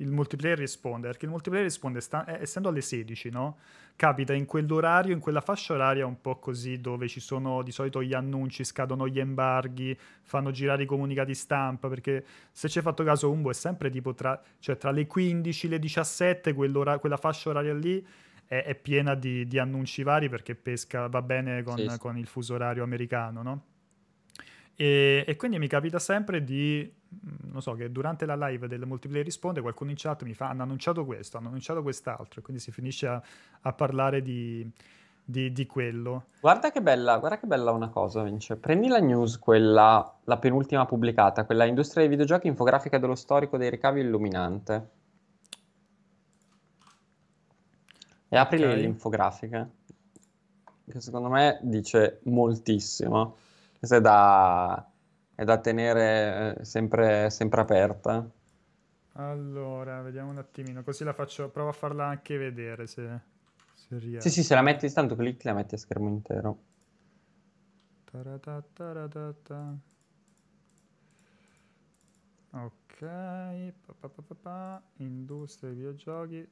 il multiplayer risponde, perché il multiplayer risponde sta- eh, essendo alle 16, no? Capita in quell'orario, in quella fascia oraria un po' così, dove ci sono di solito gli annunci, scadono gli embarghi, fanno girare i comunicati stampa, perché se ci hai fatto caso Umbo è sempre tipo tra, cioè tra le 15 e le 17, quella fascia oraria lì è, è piena di, di, annunci vari perché pesca, va bene con, sì. con il fuso orario americano, no? E, e, quindi mi capita sempre di, mm, non so, che durante la live del multiplayer risponde, qualcuno in chat mi fa, hanno annunciato questo, hanno annunciato quest'altro, e quindi si finisce a, a parlare di, di, di, quello. Guarda che bella, guarda che bella una cosa, Vince. Prendi la news, quella, la penultima pubblicata, quella Industria dei videogiochi, infografica dello storico dei ricavi illuminante. E apri okay. l'infografica, che secondo me dice moltissimo. Questa è da, è da tenere eh, sempre, sempre aperta. Allora, vediamo un attimino, così la faccio, provo a farla anche vedere se, se riesco. Sì, sì, se la metti, tanto clicchi la metti a schermo intero. Tarata, tarata. Ok, pa, pa, pa, industria dei videogiochi,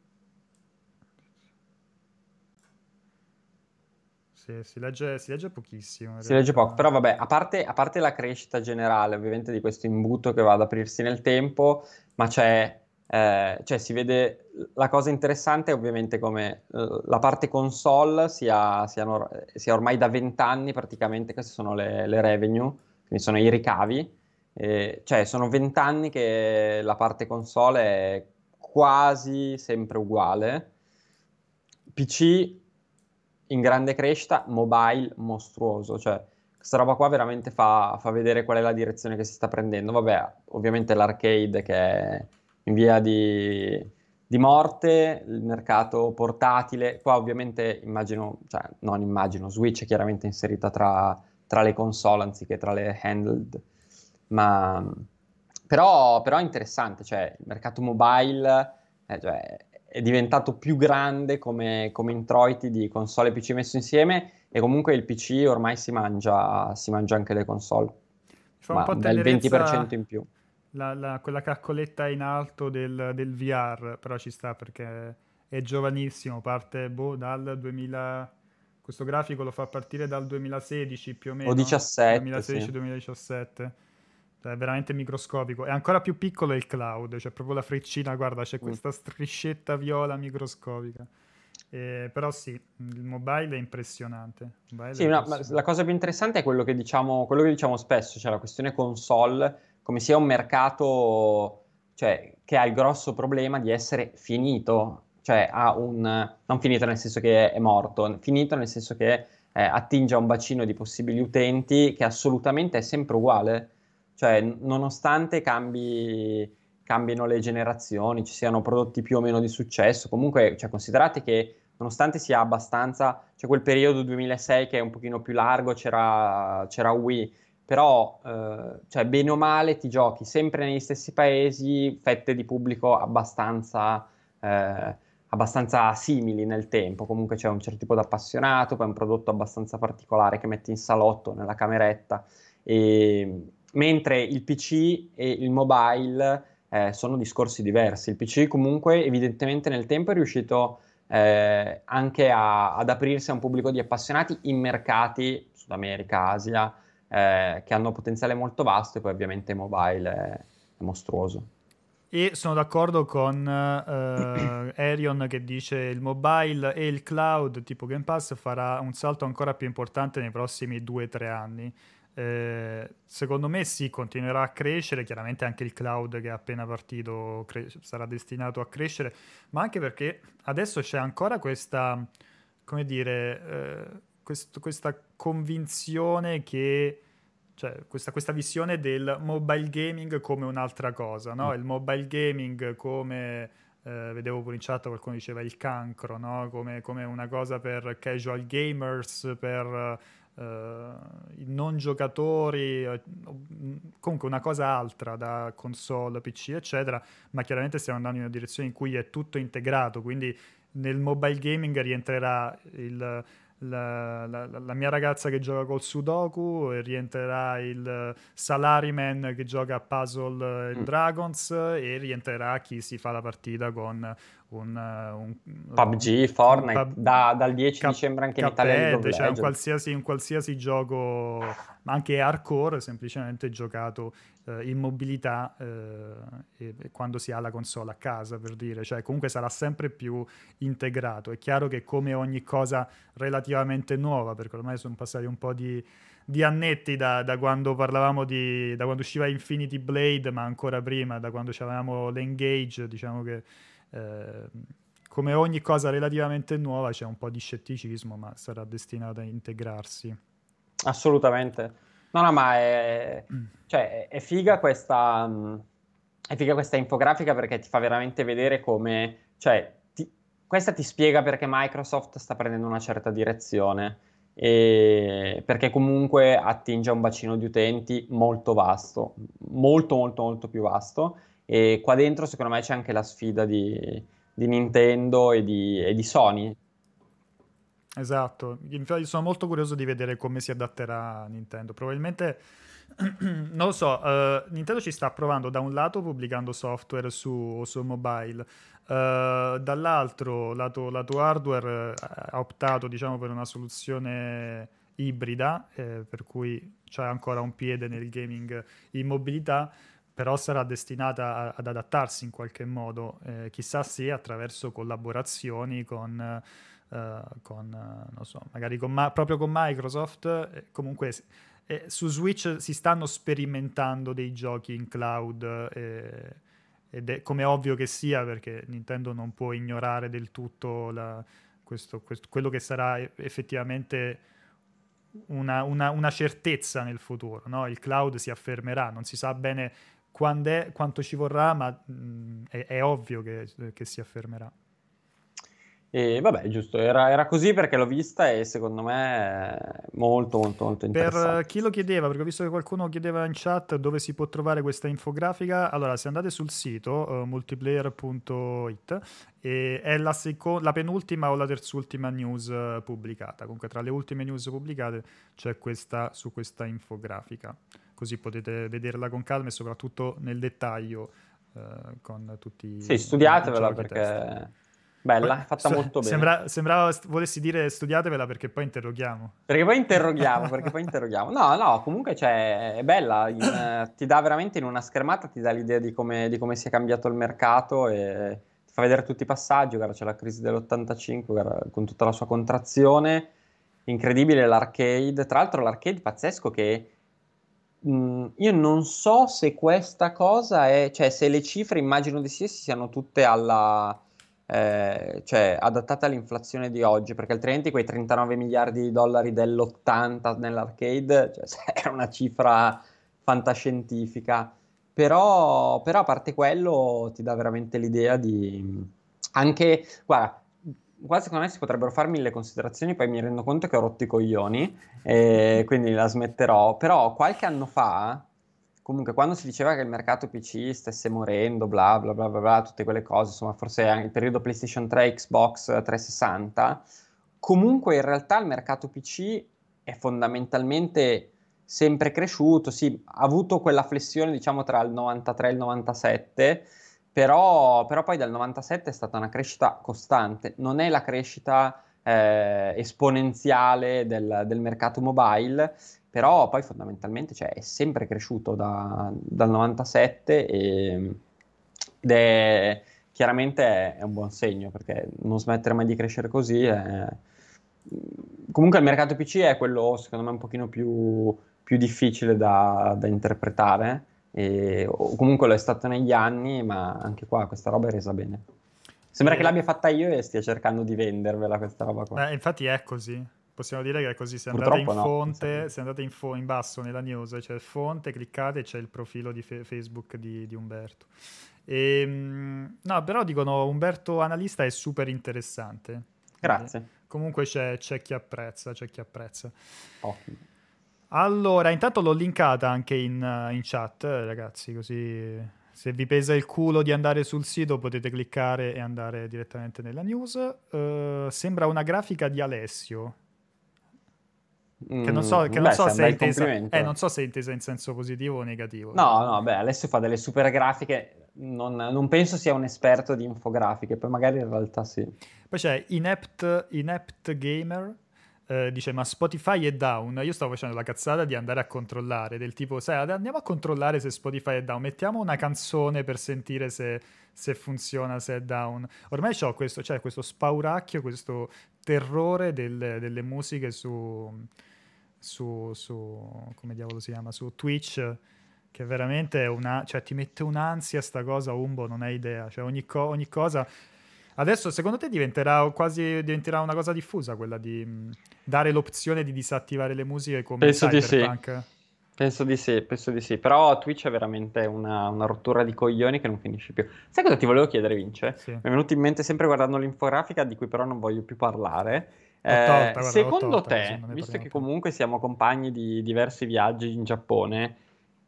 Sì, si legge, si legge pochissimo. Si legge poco, però vabbè, a parte, a parte, la crescita generale, ovviamente, di questo imbuto che va ad aprirsi nel tempo, ma c'è eh, cioè si vede la cosa interessante è ovviamente come eh, la parte console sia, sia, sia ormai da vent'anni praticamente, queste sono le, le, revenue, quindi sono i ricavi, eh, cioè sono vent'anni che la parte console è quasi sempre uguale. PC in grande crescita, mobile mostruoso, cioè questa roba qua veramente fa, fa vedere qual è la direzione che si sta prendendo. Vabbè, ovviamente l'arcade che è in via di, di morte, il mercato portatile, qua ovviamente immagino, cioè non immagino, Switch è chiaramente inserita tra, tra le console anziché tra le handled, ma però, però è interessante, cioè il mercato mobile eh, cioè, è diventato più grande come, come introiti di console e PC messo insieme e comunque il PC ormai si mangia, si mangia anche le console, ma del 20% in più la, la, quella calcoletta in alto del, del, VR, però ci sta perché è giovanissimo, parte boh, dal 2000... Questo grafico lo fa partire dal 2016 più o meno. O 17. 2016-2017. Cioè, è veramente microscopico. È ancora più piccolo il cloud, c'è cioè proprio la freccina, guarda, c'è mm. questa striscetta viola microscopica. Eh, però sì, il mobile è impressionante. Mobile sì, è impressionante. No, la cosa più interessante è quello che, diciamo, quello che diciamo spesso, cioè la questione console come sia un mercato cioè, che ha il grosso problema di essere finito, cioè ha un, non finito nel senso che è morto, finito nel senso che eh, attinge a un bacino di possibili utenti che assolutamente è sempre uguale, cioè nonostante cambi, cambino le generazioni, ci siano prodotti più o meno di successo, comunque cioè, considerate che nonostante sia abbastanza, cioè quel periodo 2006 che è un pochino più largo, c'era, c'era Wii, però eh, cioè, bene o male ti giochi sempre negli stessi paesi, fette di pubblico abbastanza, eh, abbastanza simili nel tempo, comunque c'è un certo tipo di appassionato, poi un prodotto abbastanza particolare che metti in salotto, nella cameretta, e, mentre il PC e il mobile eh, sono discorsi diversi. Il PC comunque evidentemente nel tempo è riuscito eh, anche a, ad aprirsi a un pubblico di appassionati in mercati, Sud America, Asia, eh, che hanno potenziale molto vasto e poi ovviamente mobile è, è mostruoso. E sono d'accordo con uh, Arion che dice il mobile e il cloud tipo Game Pass farà un salto ancora più importante nei prossimi due o tre anni. Eh, secondo me sì, continuerà a crescere, chiaramente anche il cloud che è appena partito cre- sarà destinato a crescere, ma anche perché adesso c'è ancora questa, come dire, eh, questo, questa convinzione che cioè questa, questa, visione del mobile gaming come un'altra cosa, no? Mm. Il mobile gaming come, eh, vedevo pure in chat qualcuno diceva il cancro, no? Come, come una cosa per casual gamers, per eh, i non giocatori, eh, comunque una cosa altra da console, PC, eccetera, ma chiaramente stiamo andando in una direzione in cui è tutto integrato, quindi nel mobile gaming rientrerà il la, la, la, mia ragazza che gioca col Sudoku rientrerà il Salaryman che gioca a Puzzle mm. Dragons e rientrerà chi si fa la partita con un, un PUBG, Fortnite, pub, da, dal 10 cap, dicembre anche in Italia. Cioè un qualsiasi, un qualsiasi gioco, ma anche hardcore, semplicemente giocato eh, in mobilità eh, quando si ha la console a casa, per dire. Cioè comunque sarà sempre più integrato. È chiaro che come ogni cosa relativamente nuova, perché ormai sono passati un po' di di annetti da, da, quando parlavamo di da quando usciva Infinity Blade, ma ancora prima, da quando avevamo l'Engage, diciamo che eh, come ogni cosa relativamente nuova c'è un po' di scetticismo, ma sarà destinata a integrarsi. Assolutamente. No, no, ma è, mm. cioè, è, figa questa, mm, è figa questa infografica perché ti fa veramente vedere come... Cioè, ti, questa ti spiega perché Microsoft sta prendendo una certa direzione. E perché comunque attinge a un bacino di utenti molto vasto, molto molto molto più vasto e qua dentro secondo me c'è anche la sfida di, di Nintendo e di, e di, Sony. Esatto, infatti sono molto curioso di vedere come si adatterà Nintendo. Probabilmente, non lo so, uh, Nintendo ci sta provando da un lato pubblicando software su, su mobile, uh, dall'altro lato, lato hardware uh, ha optato diciamo, per una soluzione ibrida, eh, per cui c'è ancora un piede nel gaming in mobilità però sarà destinata a, ad adattarsi in qualche modo, eh, chissà se attraverso collaborazioni con, eh, con non so, magari con ma- proprio con Microsoft, eh, comunque eh, su Switch si stanno sperimentando dei giochi in cloud eh, ed è come ovvio che sia perché Nintendo non può ignorare del tutto la, questo, questo, quello che sarà effettivamente una, una, una certezza nel futuro. No? Il cloud si affermerà, non si sa bene è, quanto ci vorrà, ma mh, è, è, ovvio che, che, si affermerà. E vabbè, giusto, era, era, così perché l'ho vista e secondo me è molto, molto, molto interessante. Per chi lo chiedeva, perché ho visto che qualcuno chiedeva in chat dove si può trovare questa infografica, allora se andate sul sito uh, multiplayer.it e è la, seco- la, penultima o la terzultima news uh, pubblicata. Comunque tra le ultime news pubblicate c'è questa su questa infografica così potete vederla con calma e soprattutto nel dettaglio eh, con tutti Sì, studiatevela perché bella, è fatta molto bene. Sembra, sembrava volessi dire studiatevela perché poi interroghiamo. Perché poi interroghiamo, perché poi interroghiamo. No, no, comunque cioè, è bella, in, eh, ti dà veramente in una schermata, ti dà l'idea di come, di come sia cambiato il mercato e ti fa vedere tutti i passaggi, guarda, c'è la crisi dell'85 guarda, con tutta la sua contrazione, incredibile l'arcade, tra l'altro l'arcade pazzesco che Mm, io non so se questa cosa è, cioè se le cifre immagino di sì siano tutte alla, eh, cioè adattate all'inflazione di oggi, perché altrimenti quei 39 miliardi di dollari dell'80 nell'arcade cioè, è una cifra fantascientifica. Però, però a parte quello ti dà veramente l'idea di anche, guarda, qua secondo me si potrebbero fare mille considerazioni, poi mi rendo conto che ho rotto i coglioni e quindi la smetterò. Però qualche anno fa, comunque quando si diceva che il mercato PC stesse morendo, bla bla bla bla, bla tutte quelle cose, insomma forse anche il periodo PlayStation 3, Xbox 360, comunque in realtà il mercato PC è fondamentalmente sempre cresciuto, sì, ha avuto quella flessione diciamo tra il 93 e il 97, però, però, poi dal 97 è stata una crescita costante, non è la crescita eh, esponenziale del, del, mercato mobile, però poi fondamentalmente cioè, è sempre cresciuto da, dal 97 e, ed è chiaramente è, è, un buon segno perché non smettere mai di crescere così è... comunque il mercato PC è quello secondo me un pochino più, più difficile da, da interpretare e, o comunque lo è stato negli anni, ma anche qua questa roba è resa bene. Sembra e... che l'abbia fatta io e stia cercando di vendervela questa roba qua. Eh, infatti è così. Possiamo dire che è così. Se andate Purtroppo in fonte, no, se andate in, fo- in, basso nella news, c'è fonte, cliccate e c'è il profilo di fe- Facebook di, di Umberto. E, ehm, no, però dicono Umberto analista è super interessante. Grazie. Quindi, comunque c'è, c'è, chi apprezza, c'è chi apprezza. Ottimo. Allora, intanto l'ho linkata anche in, uh, in chat, ragazzi, così se vi pesa il culo di andare sul sito potete cliccare e andare direttamente nella news. Uh, sembra una grafica di Alessio. Che non so, che mm, non, so se intesa, eh, non so se è intesa in senso positivo o negativo. No, no, beh, Alessio fa delle super grafiche. Non, non, penso sia un esperto di infografiche, poi magari in realtà sì. Poi c'è Inept, Inept Gamer eh, dice ma Spotify è down, io stavo facendo la cazzata di andare a controllare, del tipo, sai, andiamo a controllare se Spotify è down, mettiamo una canzone per sentire se, se funziona, se è down. Ormai ho questo, cioè, questo spauracchio, questo terrore del, delle musiche su, su, su, come diavolo si chiama, su Twitch, che veramente è una, cioè ti mette un'ansia sta cosa, Umbo, non hai idea, cioè ogni, co- ogni cosa. Adesso secondo te diventerà quasi diventerà una cosa diffusa quella di dare l'opzione di disattivare le musiche come penso Cyberpunk? Di sì. Penso di sì, penso di sì. Però Twitch è veramente una, una, rottura di coglioni che non finisce più. Sai cosa ti volevo chiedere, Vince? Sì. Mi è venuto in mente sempre guardando l'infografica di cui però non voglio più parlare. Eh, tolta, guarda, secondo te, visto che comunque siamo compagni di diversi viaggi in Giappone,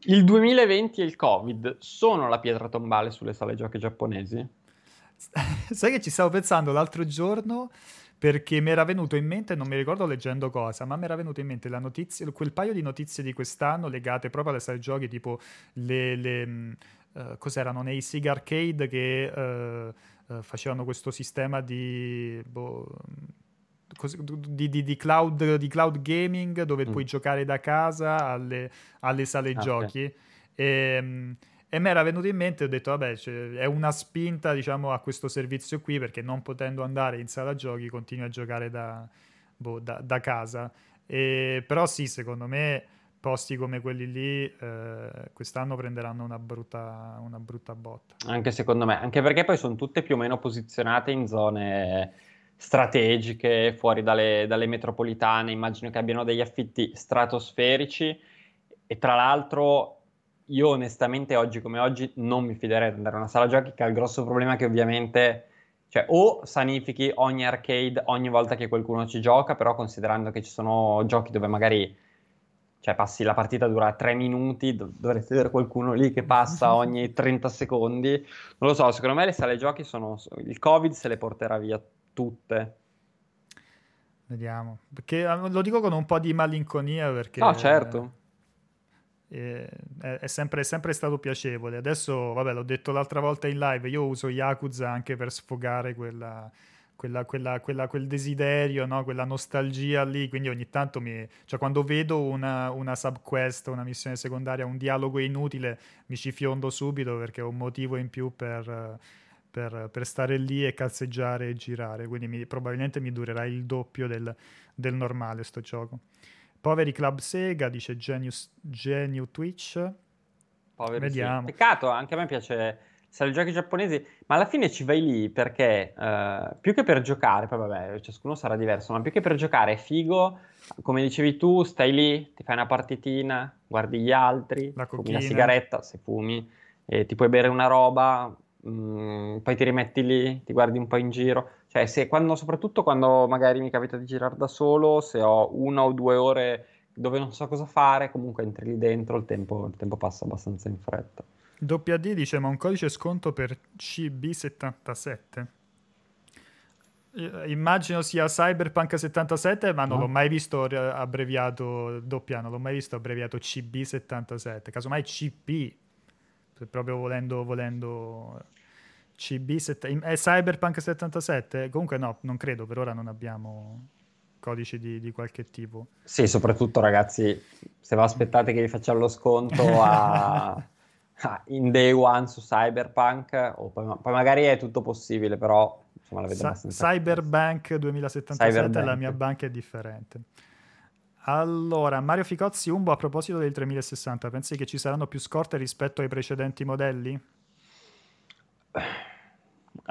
il 2020 e il Covid sono la pietra tombale sulle sale giochi giapponesi? Sai che ci stavo pensando l'altro giorno perché mi era venuto in mente, non mi ricordo leggendo cosa, ma mi era venuto in mente la notizia, quel paio di notizie di quest'anno legate proprio alle sale giochi, tipo le, le uh, cos'erano nei Sig Arcade che uh, uh, facevano questo sistema di, boh, cos- di, di, di, cloud, di, cloud, gaming dove mm. puoi giocare da casa alle, alle sale ah, giochi. Okay. E, um, E mi era venuto in mente, ho detto, vabbè, cioè, è una spinta, diciamo, a questo servizio qui, perché non potendo andare in sala giochi, continui a giocare da, boh, da, da casa. E, però sì, secondo me posti come quelli lì eh, quest'anno prenderanno una brutta, una brutta botta. Anche secondo me, anche perché poi sono tutte più o meno posizionate in zone strategiche, fuori dalle, dalle metropolitane, immagino che abbiano degli affitti stratosferici e tra l'altro io onestamente oggi come oggi non mi fiderei di andare a una sala giochi che ha il grosso problema che ovviamente cioè o sanifichi ogni arcade ogni volta che qualcuno ci gioca, però considerando che ci sono giochi dove magari cioè passi la partita dura 3 minuti, dov- dovresti avere qualcuno lì che passa ogni 30 secondi. Non lo so, secondo me le sale giochi sono il Covid se le porterà via tutte. Vediamo, perché ah, lo dico con un po' di malinconia perché No, certo. È, sempre, è, sempre, stato piacevole. Adesso, vabbè, l'ho detto l'altra volta in live, io uso Yakuza anche per sfogare quella, quella, quella, quel desiderio, no? quella nostalgia lì. Quindi ogni tanto mi. cioè, quando vedo una, una subquest, una missione secondaria, un dialogo inutile, mi ci fiondo subito perché ho un motivo in più per. Per, per, stare lì e cazzeggiare e girare. Quindi mi, probabilmente mi durerà il doppio del, del, normale sto gioco. Poveri Club Sega, dice Genius, Genu Twitch. Poveri Vediamo. Sì. Peccato, anche a me piace i giochi giapponesi, ma alla fine ci vai lì perché uh, più che per giocare, poi vabbè, ciascuno sarà diverso, ma più che per giocare è figo, come dicevi tu, stai lì, ti fai una partitina, guardi gli altri, la fumi una sigaretta se fumi, e ti puoi bere una roba, mh, mm, poi ti rimetti lì, ti guardi un po' in giro. Cioè, se, quando, soprattutto quando magari mi capita di girare da solo, se ho una o due ore dove non so cosa fare, comunque entri lì dentro, il tempo, il tempo passa abbastanza in fretta. WD dice ma un codice sconto per CB77 immagino sia Cyberpunk 77 ma non no. l'ho mai visto abbreviato doppia non l'ho mai visto abbreviato CB77 casomai CP proprio volendo, volendo CB7 è Cyberpunk 77 comunque no non credo per ora non abbiamo codici di, di qualche tipo sì soprattutto ragazzi se vi aspettate che vi facciano lo sconto a Ah, in day one su Cyberpunk, o poi, poi, magari è tutto possibile, però insomma la vedo Sa- abbastanza. Cyberbank 2077, Cyberbank. la mia banca è differente. Allora, Mario Ficozzi, Umbo, a proposito del 3060, pensi che ci saranno più scorte rispetto ai precedenti modelli?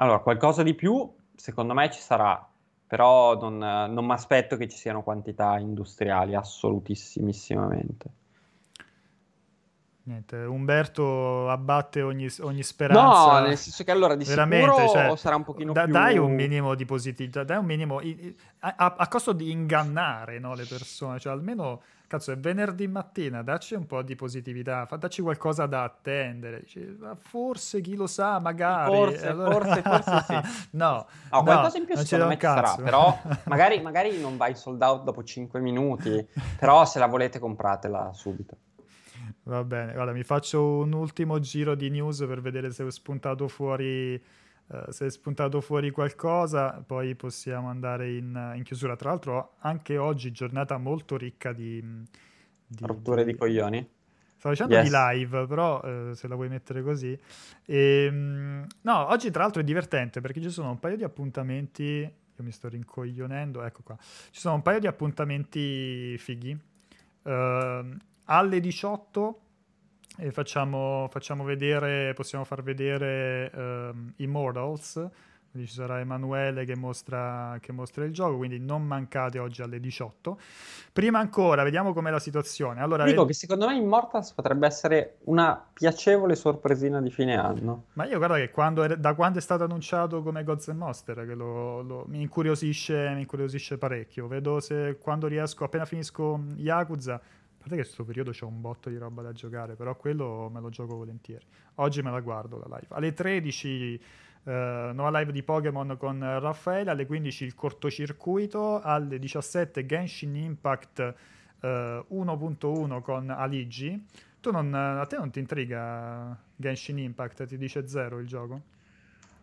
Allora, qualcosa di più secondo me ci sarà, però non, non mi aspetto che ci siano quantità industriali, assolutissimamente. Niente, Umberto abbatte ogni, ogni, speranza. No, nel senso che allora di Veramente, sicuro cioè, sarà un pochino da, più... Dai un minimo di positività, dai un minimo... A, a costo di ingannare no, le persone, cioè almeno, cazzo, è venerdì mattina, dacci un po' di positività, dacci qualcosa da attendere. Dici, forse, chi lo sa, magari... Forse, allora... forse, forse sì. no, no, qualcosa in più secondo me sarà, però magari, magari non vai sold out dopo 5 minuti, però se la volete compratela subito. Va bene, guarda, mi faccio un ultimo giro di news per vedere se è spuntato fuori, uh, se è spuntato fuori qualcosa, poi possiamo andare in, in, chiusura. Tra l'altro, anche oggi giornata molto ricca di... di Rotture di, di coglioni? Stavo dicendo yes. di live, però eh, se la vuoi mettere così. E, ehm, no, oggi tra l'altro è divertente perché ci sono un paio di appuntamenti. Io mi sto rincoglionendo, ecco qua. Ci sono un paio di appuntamenti fighi. Uh, alle 18 e facciamo, facciamo vedere, possiamo far vedere um, Immortals, quindi ci sarà Emanuele che mostra, che mostra, il gioco, quindi non mancate oggi alle 18. Prima ancora, vediamo com'è la situazione. Allora, Dico che secondo me Immortals potrebbe essere una piacevole sorpresina di fine anno. Ma io guarda che quando da quando è stato annunciato come Gods and Monster, che lo, lo, mi, incuriosisce, mi incuriosisce parecchio. Vedo se quando riesco, appena finisco Yakuza parte che in questo periodo c'è un botto di roba da giocare, però quello me lo gioco volentieri. Oggi me la guardo la live. Alle 13 eh, nuova live di Pokémon con Raffaele, alle 15 il cortocircuito, alle 17 Genshin Impact eh, 1.1 con Aligi. Tu non, a te non ti intriga Genshin Impact? Ti dice zero il gioco?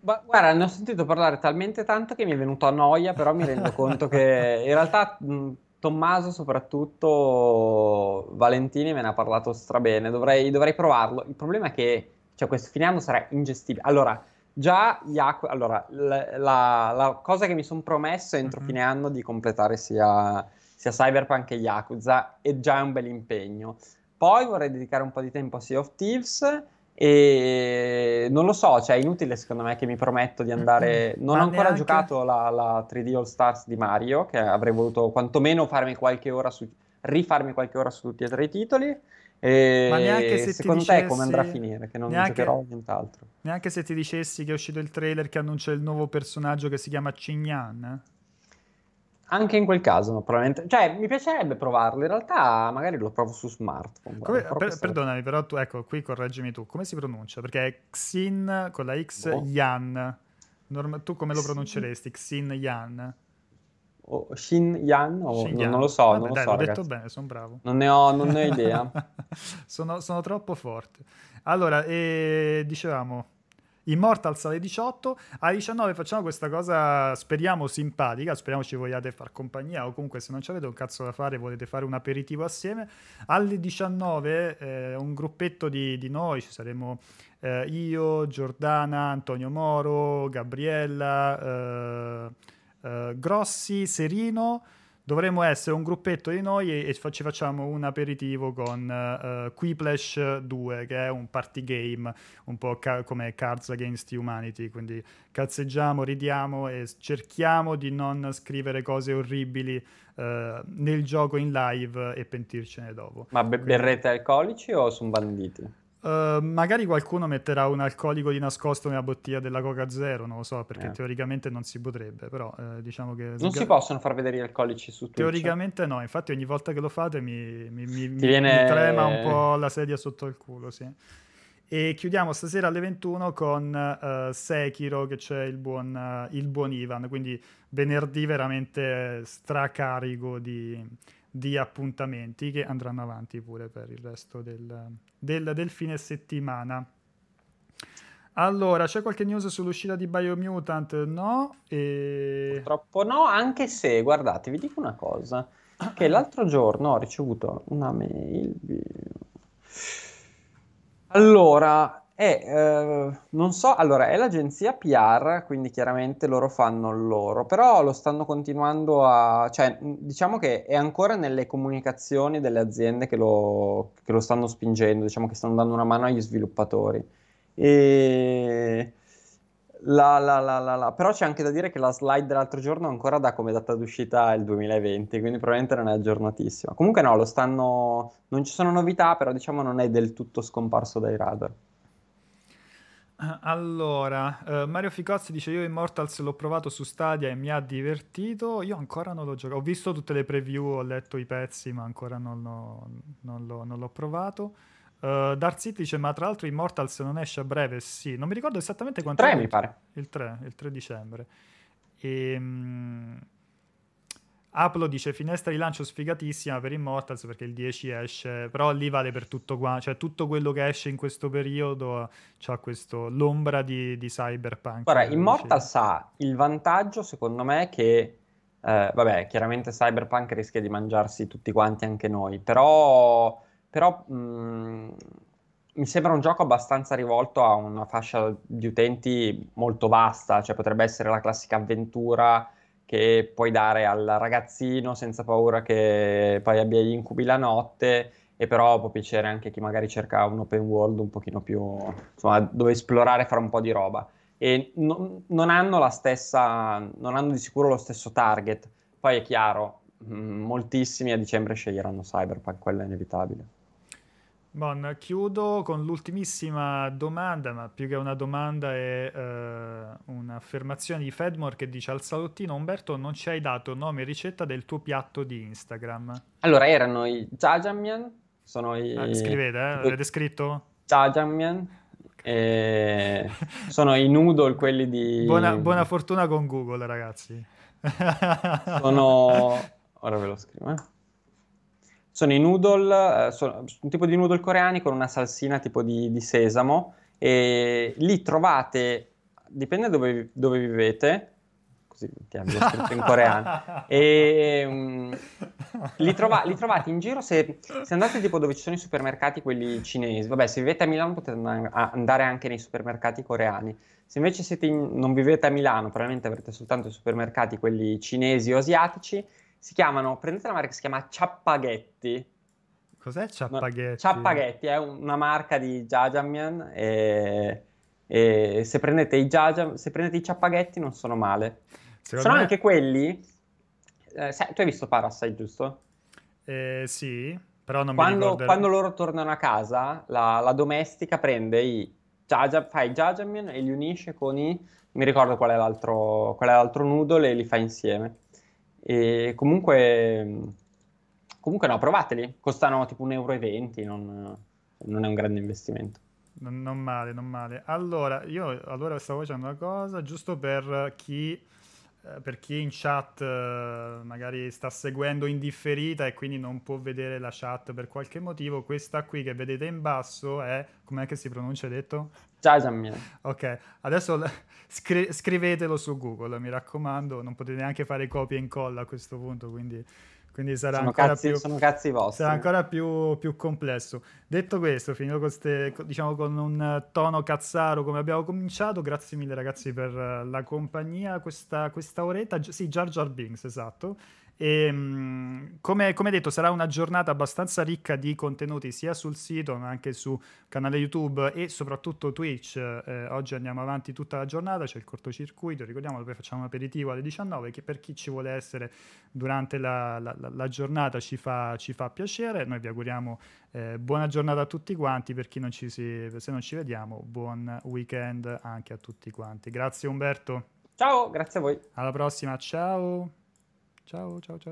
Ma, guarda, ne ho sentito parlare talmente tanto che mi è venuto a noia, però mi rendo conto che in realtà mh, Tommaso, soprattutto Valentini, me ne ha parlato strabene. Dovrei, dovrei provarlo. Il problema è che cioè questo fine anno sarà ingestibile. Allora, già Yaku- allora, la, la, la, cosa che mi sono promesso entro mm-hmm. fine anno di completare sia, sia Cyberpunk che Yakuza e già è un bel impegno. Poi vorrei dedicare un po' di tempo a Sea of Thieves e non lo so, cioè è inutile secondo me che mi prometto di andare. Non Ma ho ancora neanche... giocato la, la, 3D All Stars di Mario, che avrei voluto quantomeno farmi qualche ora su, rifarmi qualche ora su tutti e tre i titoli. E Ma neanche se secondo dicessi... te come andrà a finire? Che non neanche... giocherò nient'altro. Neanche se ti dicessi che è uscito il trailer che annuncia il nuovo personaggio che si chiama Cignan? Anche in quel caso, probabilmente. Cioè, mi piacerebbe provarlo. In realtà, magari lo provo su smartphone. Come, per, perdonami, però tu, ecco, qui correggimi tu. Come si pronuncia? Perché è Xin con la X oh. Yan. Norma, tu come lo pronunceresti? Xin Yan? O Shin Yan? O, Shin Yan. Non, lo so, Vabbè, non lo dai, so, l'ho ragazzi. detto bene, sono bravo. Non ne ho, non ne ho idea. sono, sono, troppo forte. Allora, eh, dicevamo, Immortals alle 18, alle 19 facciamo questa cosa, speriamo simpatica, speriamo ci vogliate far compagnia o comunque se non ci avete un cazzo da fare volete fare un aperitivo assieme. Alle 19 eh, un gruppetto di, di, noi, ci saremo eh, io, Giordana, Antonio Moro, Gabriella, eh, eh Grossi, Serino dovremmo essere un gruppetto di noi e, e ci facciamo un aperitivo con uh, Quiplash 2, che è un party game un po' ca- come Cards Against Humanity, quindi cazzeggiamo, ridiamo e cerchiamo di non scrivere cose orribili uh, nel gioco in live e pentircene dopo. Ma be- berrete alcolici o sono banditi? Uh, magari qualcuno metterà un alcolico di nascosto nella bottiglia della Coca Zero, non lo so, perché eh. teoricamente non si potrebbe, però eh, diciamo che... Non si possono far vedere gli alcolici su Twitch? Teoricamente no, infatti ogni volta che lo fate mi, mi, mi, viene... mi trema un po' la sedia sotto il culo, sì. E chiudiamo stasera alle 21 con uh, Sekiro, che c'è il buon, uh, il buon Ivan, quindi venerdì veramente stracarico di di appuntamenti che andranno avanti pure per il resto del, del, del fine settimana. Allora, c'è qualche news sull'uscita di Biomutant? No. E... Purtroppo no, anche se, guardate, vi dico una cosa, che l'altro giorno ho ricevuto una mail. Allora, è, eh, non so, allora è l'agenzia PR, quindi chiaramente loro fanno il loro, però lo stanno continuando a, cioè diciamo che è ancora nelle comunicazioni delle aziende che lo, che lo stanno spingendo, diciamo che stanno dando una mano agli sviluppatori. E la, la, la, però c'è anche da dire che la slide dell'altro giorno ancora dà come data d'uscita il 2020, quindi probabilmente non è aggiornatissima. Comunque no, lo stanno, non ci sono novità, però diciamo non è del tutto scomparso dai radar. Allora, uh, Mario Ficozzi dice: Io Immortals l'ho provato su Stadia e mi ha divertito. Io ancora non l'ho giocato. Ho visto tutte le preview, ho letto i pezzi, ma ancora non l'ho, non l'ho, non l'ho provato. Uh, Dark City dice: Ma tra l'altro, Immortals non esce a breve? Sì, non mi ricordo esattamente quanto. 3 mi pare. Il 3, il 3 dicembre. E. Um, Apple dice finestra di lancio sfigatissima per Immortals perché il 10 esce, però lì vale per tutto qua, cioè tutto quello che esce in questo periodo ha questo, l'ombra di, di Cyberpunk. Guarda, Immortals ha il vantaggio secondo me che, eh, vabbè, chiaramente Cyberpunk rischia di mangiarsi tutti quanti anche noi, però, però mh, mm, mi sembra un gioco abbastanza rivolto a una fascia di utenti molto vasta, cioè potrebbe essere la classica avventura che puoi dare al ragazzino senza paura che poi abbia gli incubi la notte e però può piacere anche chi magari cerca un open world un pochino più insomma dove esplorare e fare un po' di roba. E no, non hanno la stessa non hanno di sicuro lo stesso target. Poi è chiaro moltissimi a dicembre sceglieranno Cyberpunk quello è inevitabile Bon, chiudo con l'ultimissima domanda, ma più che una domanda è uh, un'affermazione di Fedmore che dice al salottino Umberto non ci hai dato nome e ricetta del tuo piatto di Instagram. Allora erano i Jajamian, sono i... Ah, scrivete, eh? Avete scritto? Jajamian, e... sono i noodle quelli di... Buona, buona fortuna con Google ragazzi. sono... Ora ve lo scrivo, eh sono i noodle, eh, sono un tipo di noodle coreani con una salsina tipo di, di sesamo e lì trovate, dipende dove, dove vivete, così ti abbia scritto in coreano. E um, li, trova- li, trovate in giro se, se, andate tipo dove ci sono i supermercati, quelli cinesi. Vabbè, se vivete a Milano potete andare anche nei supermercati coreani. Se invece in, non vivete a Milano, probabilmente avrete soltanto i supermercati, quelli cinesi o asiatici. Si chiamano, prendete la marca che si chiama Ciappaghetti. Cos'è Ciappaghetti? Ciappaghetti è una marca di Jajangmyeon e e se prendete i Jaja, se prendete i ciappaghetti non sono male. Secondo sono me... anche quelli. Eh, sai, tu hai visto Parasite, giusto? Eh, sì, però non quando, mi ricordo. Quando loro tornano a casa, la, la domestica prende i Jaja, fa i Jajangmyeon e li unisce con i. Mi ricordo qual è l'altro, qual è l'altro noodle e li fa insieme. E comunque. Comunque no, provateli. Costano tipo 1,20 euro, non, non è un grande investimento. Non, non, male, non male. Allora, io allora stavo facendo una cosa, giusto per chi, per chi in chat eh, magari sta seguendo in differita e quindi non può vedere la chat per qualche motivo, questa qui che vedete in basso è, com'è che si pronuncia detto? Jajangmyeon. Ok, adesso scri- scrivetelo su Google, mi raccomando, non potete neanche fare copia e incolla a questo punto, quindi quindi sarà sono ancora, cazzi, più, sarà ancora più, più, complesso. Detto questo, finito con, ste, diciamo, con un tono cazzaro come abbiamo cominciato, grazie mille ragazzi per la compagnia, questa, questa oretta, sì, Jar Jar Binks, esatto, e, ehm, come, come, detto, sarà una giornata abbastanza ricca di contenuti sia sul sito ma anche su canale YouTube e soprattutto Twitch. Eh, oggi andiamo avanti tutta la giornata, c'è il cortocircuito, ricordiamo poi facciamo un aperitivo alle 19 che per chi ci vuole essere durante la, la, la giornata ci fa, ci fa, piacere. Noi vi auguriamo eh, buona giornata a tutti quanti, per chi non ci si, se non ci vediamo, buon weekend anche a tutti quanti. Grazie Umberto. Ciao, grazie a voi. Alla prossima, ciao. Ciao, ciao, ciao.